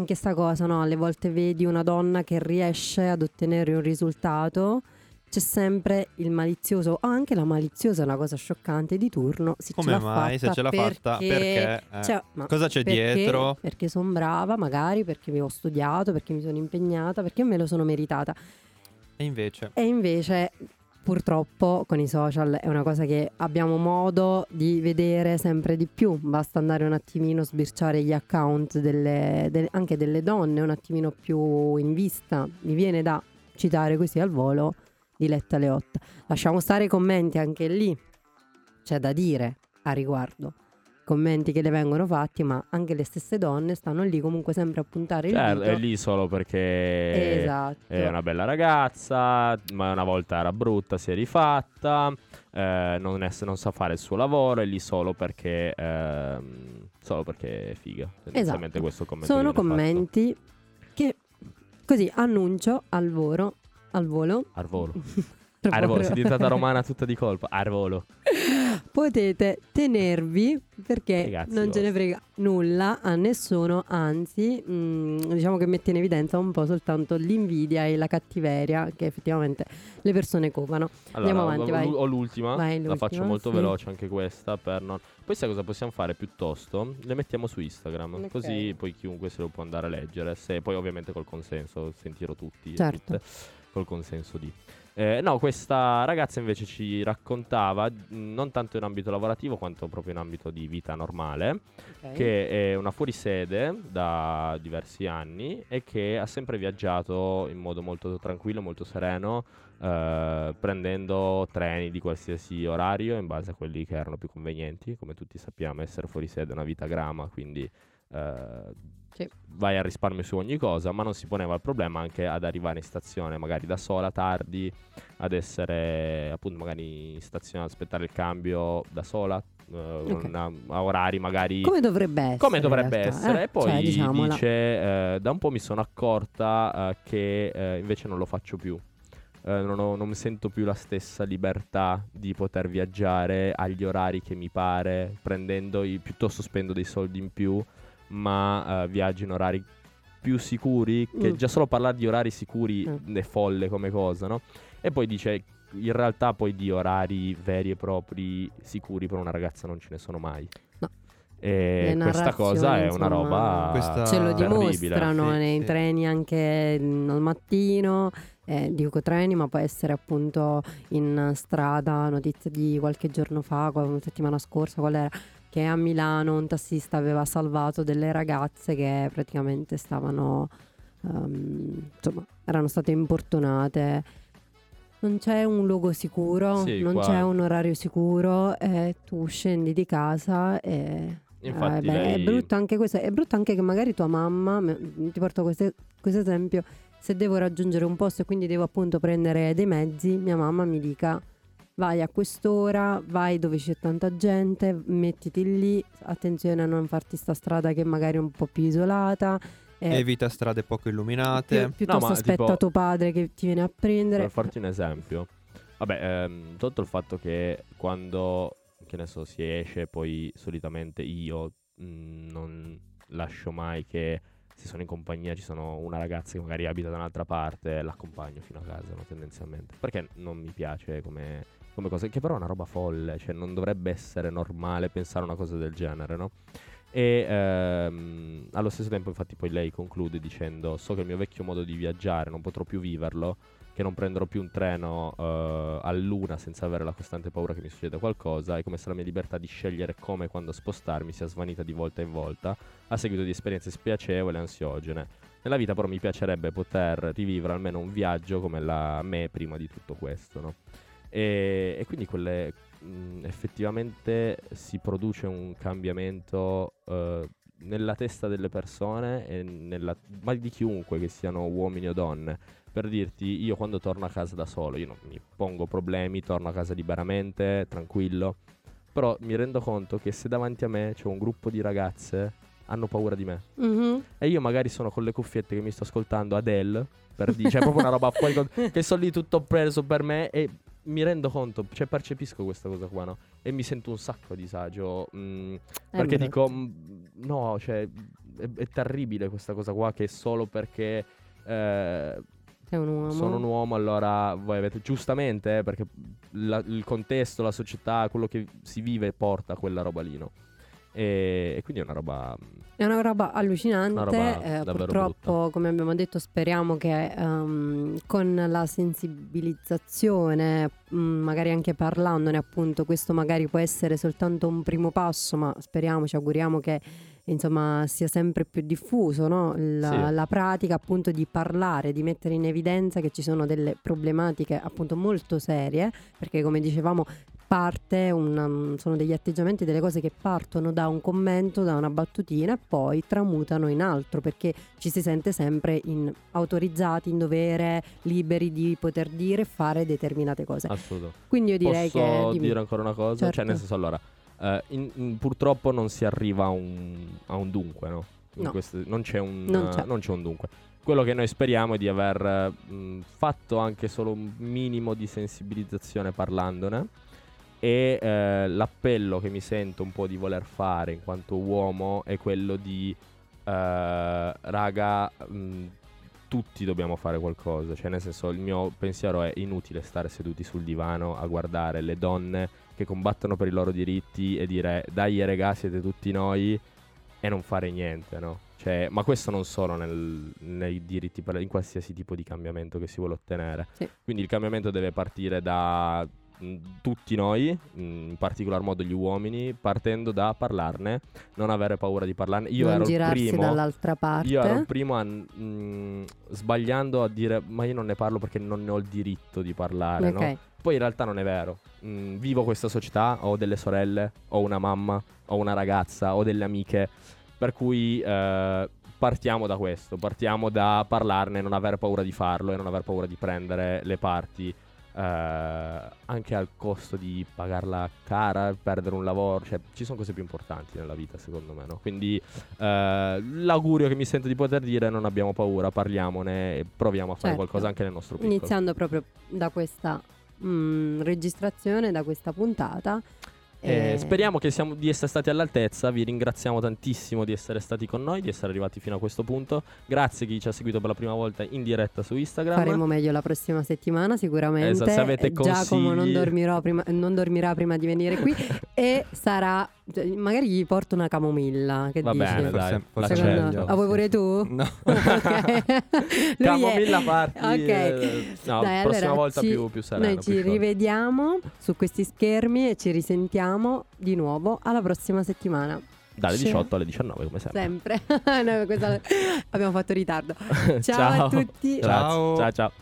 anche sta cosa, no? Alle volte vedi una donna che riesce ad ottenere un risultato, c'è sempre il malizioso, o anche la maliziosa è una cosa scioccante di turno. Se Come ce l'ha mai? Se ce l'ha fatta, perché? Eh, cioè, Cosa c'è perché- dietro? Perché sono brava, magari perché mi ho studiato, perché mi sono impegnata, perché me lo sono meritata. E invece, E invece, purtroppo, con i social è una cosa che abbiamo modo di vedere sempre di più. Basta andare un attimino a sbirciare gli account delle- del- anche delle donne, un attimino più in vista. Mi viene da citare così al volo Diletta Leotta. Lasciamo stare i commenti anche lì. C'è da dire a riguardo. Commenti che le vengono fatti, ma anche le stesse donne stanno lì comunque sempre a puntare il Certo, dito. è lì solo perché Esatto. è una bella ragazza, ma una volta era brutta, si è rifatta, eh, non, è- non sa fare il suo lavoro, è lì solo perché, ehm, solo perché è figa. Tendenzialmente Esatto. questo commento Sono viene fatto. commenti che così annuncio al volo, al volo. Arvolo. al Arvolo, volo. sei diventata romana tutta di colpo. Arvolo. Potete tenervi perché I cazzi non ce ne frega nulla a nessuno, anzi, mm, diciamo che mette in evidenza un po' soltanto l'invidia e la cattiveria che effettivamente le persone covano. Allora, Andiamo avanti, ho, vai. ho l'ultima, Vai, la l'ultima, faccio molto sì. veloce anche questa per non... Poi sai cosa possiamo fare piuttosto? Le mettiamo su Instagram, Ok. così poi chiunque se lo può andare a leggere, se poi ovviamente col consenso, sentirò tutti, Certo. tutte, col consenso di... Eh, no, questa ragazza invece ci raccontava, non tanto in ambito lavorativo quanto proprio in ambito di vita normale, che è una fuorisede da diversi anni e che ha sempre viaggiato in modo molto tranquillo, molto sereno, eh, prendendo treni di qualsiasi orario in base a quelli che erano più convenienti. Come tutti sappiamo, essere fuori sede è una vita grama, quindi eh, Sì. vai a risparmio su ogni cosa, ma non si poneva il problema anche ad arrivare in stazione magari da sola, tardi, ad essere appunto magari in stazione ad aspettare il cambio da sola. eh, Ok. con una- a orari magari Come dovrebbe essere? come dovrebbe essere. eh? E poi Cioè, diciamola. dice: eh, Da un po' mi sono accorta eh, che eh, invece non lo faccio più. Eh, non, ho- non mi sento più la stessa libertà di poter viaggiare agli orari che mi pare, prendendo i, piuttosto spendo dei soldi in più, ma eh, viaggio in orari più sicuri. Che Mm. già solo parlare di orari sicuri Mm. è folle come cosa, no? E poi dice. In realtà poi di orari veri e propri sicuri per una ragazza non ce ne sono mai. No. E Le questa cosa è una roba Questa- Ce lo dimostrano sì, nei sì. treni anche al mattino, eh, dico treni, ma può essere appunto in strada, notizia di qualche giorno fa, settimana scorsa, qual era? Che a Milano un tassista aveva salvato delle ragazze che praticamente stavano, ehm, insomma, erano state importunate. Non c'è un luogo sicuro, Sì, non qua- c'è un orario sicuro, e tu scendi di casa e Infatti eh, beh, lei- è brutto anche questo, è brutto anche che magari tua mamma, ti porto questo esempio, se devo raggiungere un posto e quindi devo appunto prendere dei mezzi, mia mamma mi dica vai a quest'ora, vai dove c'è tanta gente, mettiti lì, attenzione a non farti sta strada che magari è un po' più isolata. eh, Evita strade poco illuminate. pi- piuttosto ma aspetta tipo- tuo padre che ti viene a prendere. Per farti un esempio, vabbè, ehm, tolto il fatto che quando, che ne so, si esce, poi solitamente io mh, non lascio mai che se sono in compagnia ci sono una ragazza che magari abita da un'altra parte, l'accompagno fino a casa, no, tendenzialmente. Perché non mi piace come, come cosa, che però è una roba folle, cioè non dovrebbe essere normale pensare una cosa del genere, no? E ehm, allo stesso tempo, infatti, poi lei conclude dicendo: So che il mio vecchio modo di viaggiare non potrò più viverlo, che non prenderò più un treno eh, a luna senza avere la costante paura che mi succeda qualcosa. È come se la mia libertà di scegliere come e quando spostarmi sia svanita di volta in volta a seguito di esperienze spiacevoli e ansiogene. Nella vita, però, mi piacerebbe poter rivivere almeno un viaggio come la me prima di tutto questo, no? E, e quindi quelle mh, effettivamente si produce un cambiamento eh, nella testa delle persone e nella, ma di chiunque che siano uomini o donne per dirti io quando torno a casa da solo io non mi pongo problemi torno a casa liberamente tranquillo però mi rendo conto che se davanti a me c'è un gruppo di ragazze hanno paura di me Mhm. e io magari sono con le cuffiette che mi sto ascoltando Adele per dire, cioè proprio una roba fuori con- che sono lì tutto preso per me e mi rendo conto, cioè percepisco questa cosa qua, no? E mi sento un sacco a disagio. mm, È perché brutto. dico, mm, no, cioè, è, è terribile questa cosa qua che solo perché eh, un uomo. sono un uomo, allora voi avete giustamente, eh, perché la- il contesto, la società, quello che si vive porta a quella roba lì, no? E, e quindi è una roba. È una roba allucinante, Una roba eh, purtroppo come abbiamo detto speriamo che ehm, con la sensibilizzazione, mh, magari anche parlandone appunto, questo magari può essere soltanto un primo passo, ma speriamo, ci auguriamo che insomma sia sempre più diffuso no? la, Sì. la pratica appunto di parlare, di mettere in evidenza che ci sono delle problematiche appunto molto serie, perché come dicevamo parte, un, um, sono degli atteggiamenti, delle cose che partono da un commento, da una battutina e poi tramutano in altro perché ci si sente sempre in, autorizzati, in dovere, liberi di poter dire e fare determinate cose. Assolutamente. Quindi io direi Posso che... dimmi. dire ancora una cosa? Cioè, Certo. nel senso, allora, eh, in- in- purtroppo non si arriva a un, a un dunque, no? No. queste- non, c'è un, Non c'è. non c'è un dunque. Quello che noi speriamo è di aver mh, fatto anche solo un minimo di sensibilizzazione parlandone. E eh, l'appello che mi sento un po' di voler fare in quanto uomo è quello di eh, raga, mh, tutti dobbiamo fare qualcosa. Cioè, nel senso, il mio pensiero è inutile stare seduti sul divano a guardare le donne che combattono per i loro diritti e dire dai regà, siete tutti noi e non fare niente, no? Cioè, ma questo non solo nel- nei diritti, in qualsiasi tipo di cambiamento che si vuole ottenere. Sì. Quindi il cambiamento deve partire da mh, tutti noi, mh, in particolar modo gli uomini, partendo da parlarne, non avere paura di parlarne. Io non ero il primo dall'altra parte. io ero il primo a, mm, sbagliando a dire ma io non ne parlo perché non ne ho il diritto di parlare, Ok. no? Poi in realtà non è vero. Mm, vivo questa società, ho delle sorelle, ho una mamma, ho una ragazza, ho delle amiche, per cui eh, partiamo da questo, partiamo da parlarne, non aver paura di farlo e non aver paura di prendere le parti. eh, anche al costo di pagarla cara, perdere un lavoro, cioè ci sono cose più importanti nella vita secondo me, no? Quindi eh, l'augurio che mi sento di poter dire è non abbiamo paura, parliamone e proviamo a fare Certo. qualcosa anche nel nostro piccolo. Iniziando proprio da questa mm, registrazione, da questa puntata. Eh, E- speriamo che siamo, di essere stati all'altezza. Vi ringraziamo tantissimo di essere stati con noi, di essere arrivati fino a questo punto. Grazie a chi ci ha seguito per la prima volta in diretta su Instagram. Faremo meglio la prossima settimana sicuramente. Esatto, se avete Eh, Giacomo non, consigli- prima- non dormirà prima di venire qui e sarà... cioè, Magari gli porto una camomilla. Che Va dici? bene, Forse- dai. forse Secondo- meglio, Ah, vuoi pure tu? No. Camomilla è- party. Ok. eh, no, Dai, prossima allora volta ci- più, più sereno. Noi più ci sciolto. rivediamo su questi schermi e ci risentiamo di nuovo alla prossima settimana. Dalle Sì. 18 alle 19, come sempre. Sempre. Noi questa- abbiamo fatto ritardo. Ciao, Ciao. a tutti. Grazie. Ciao. ciao. ciao.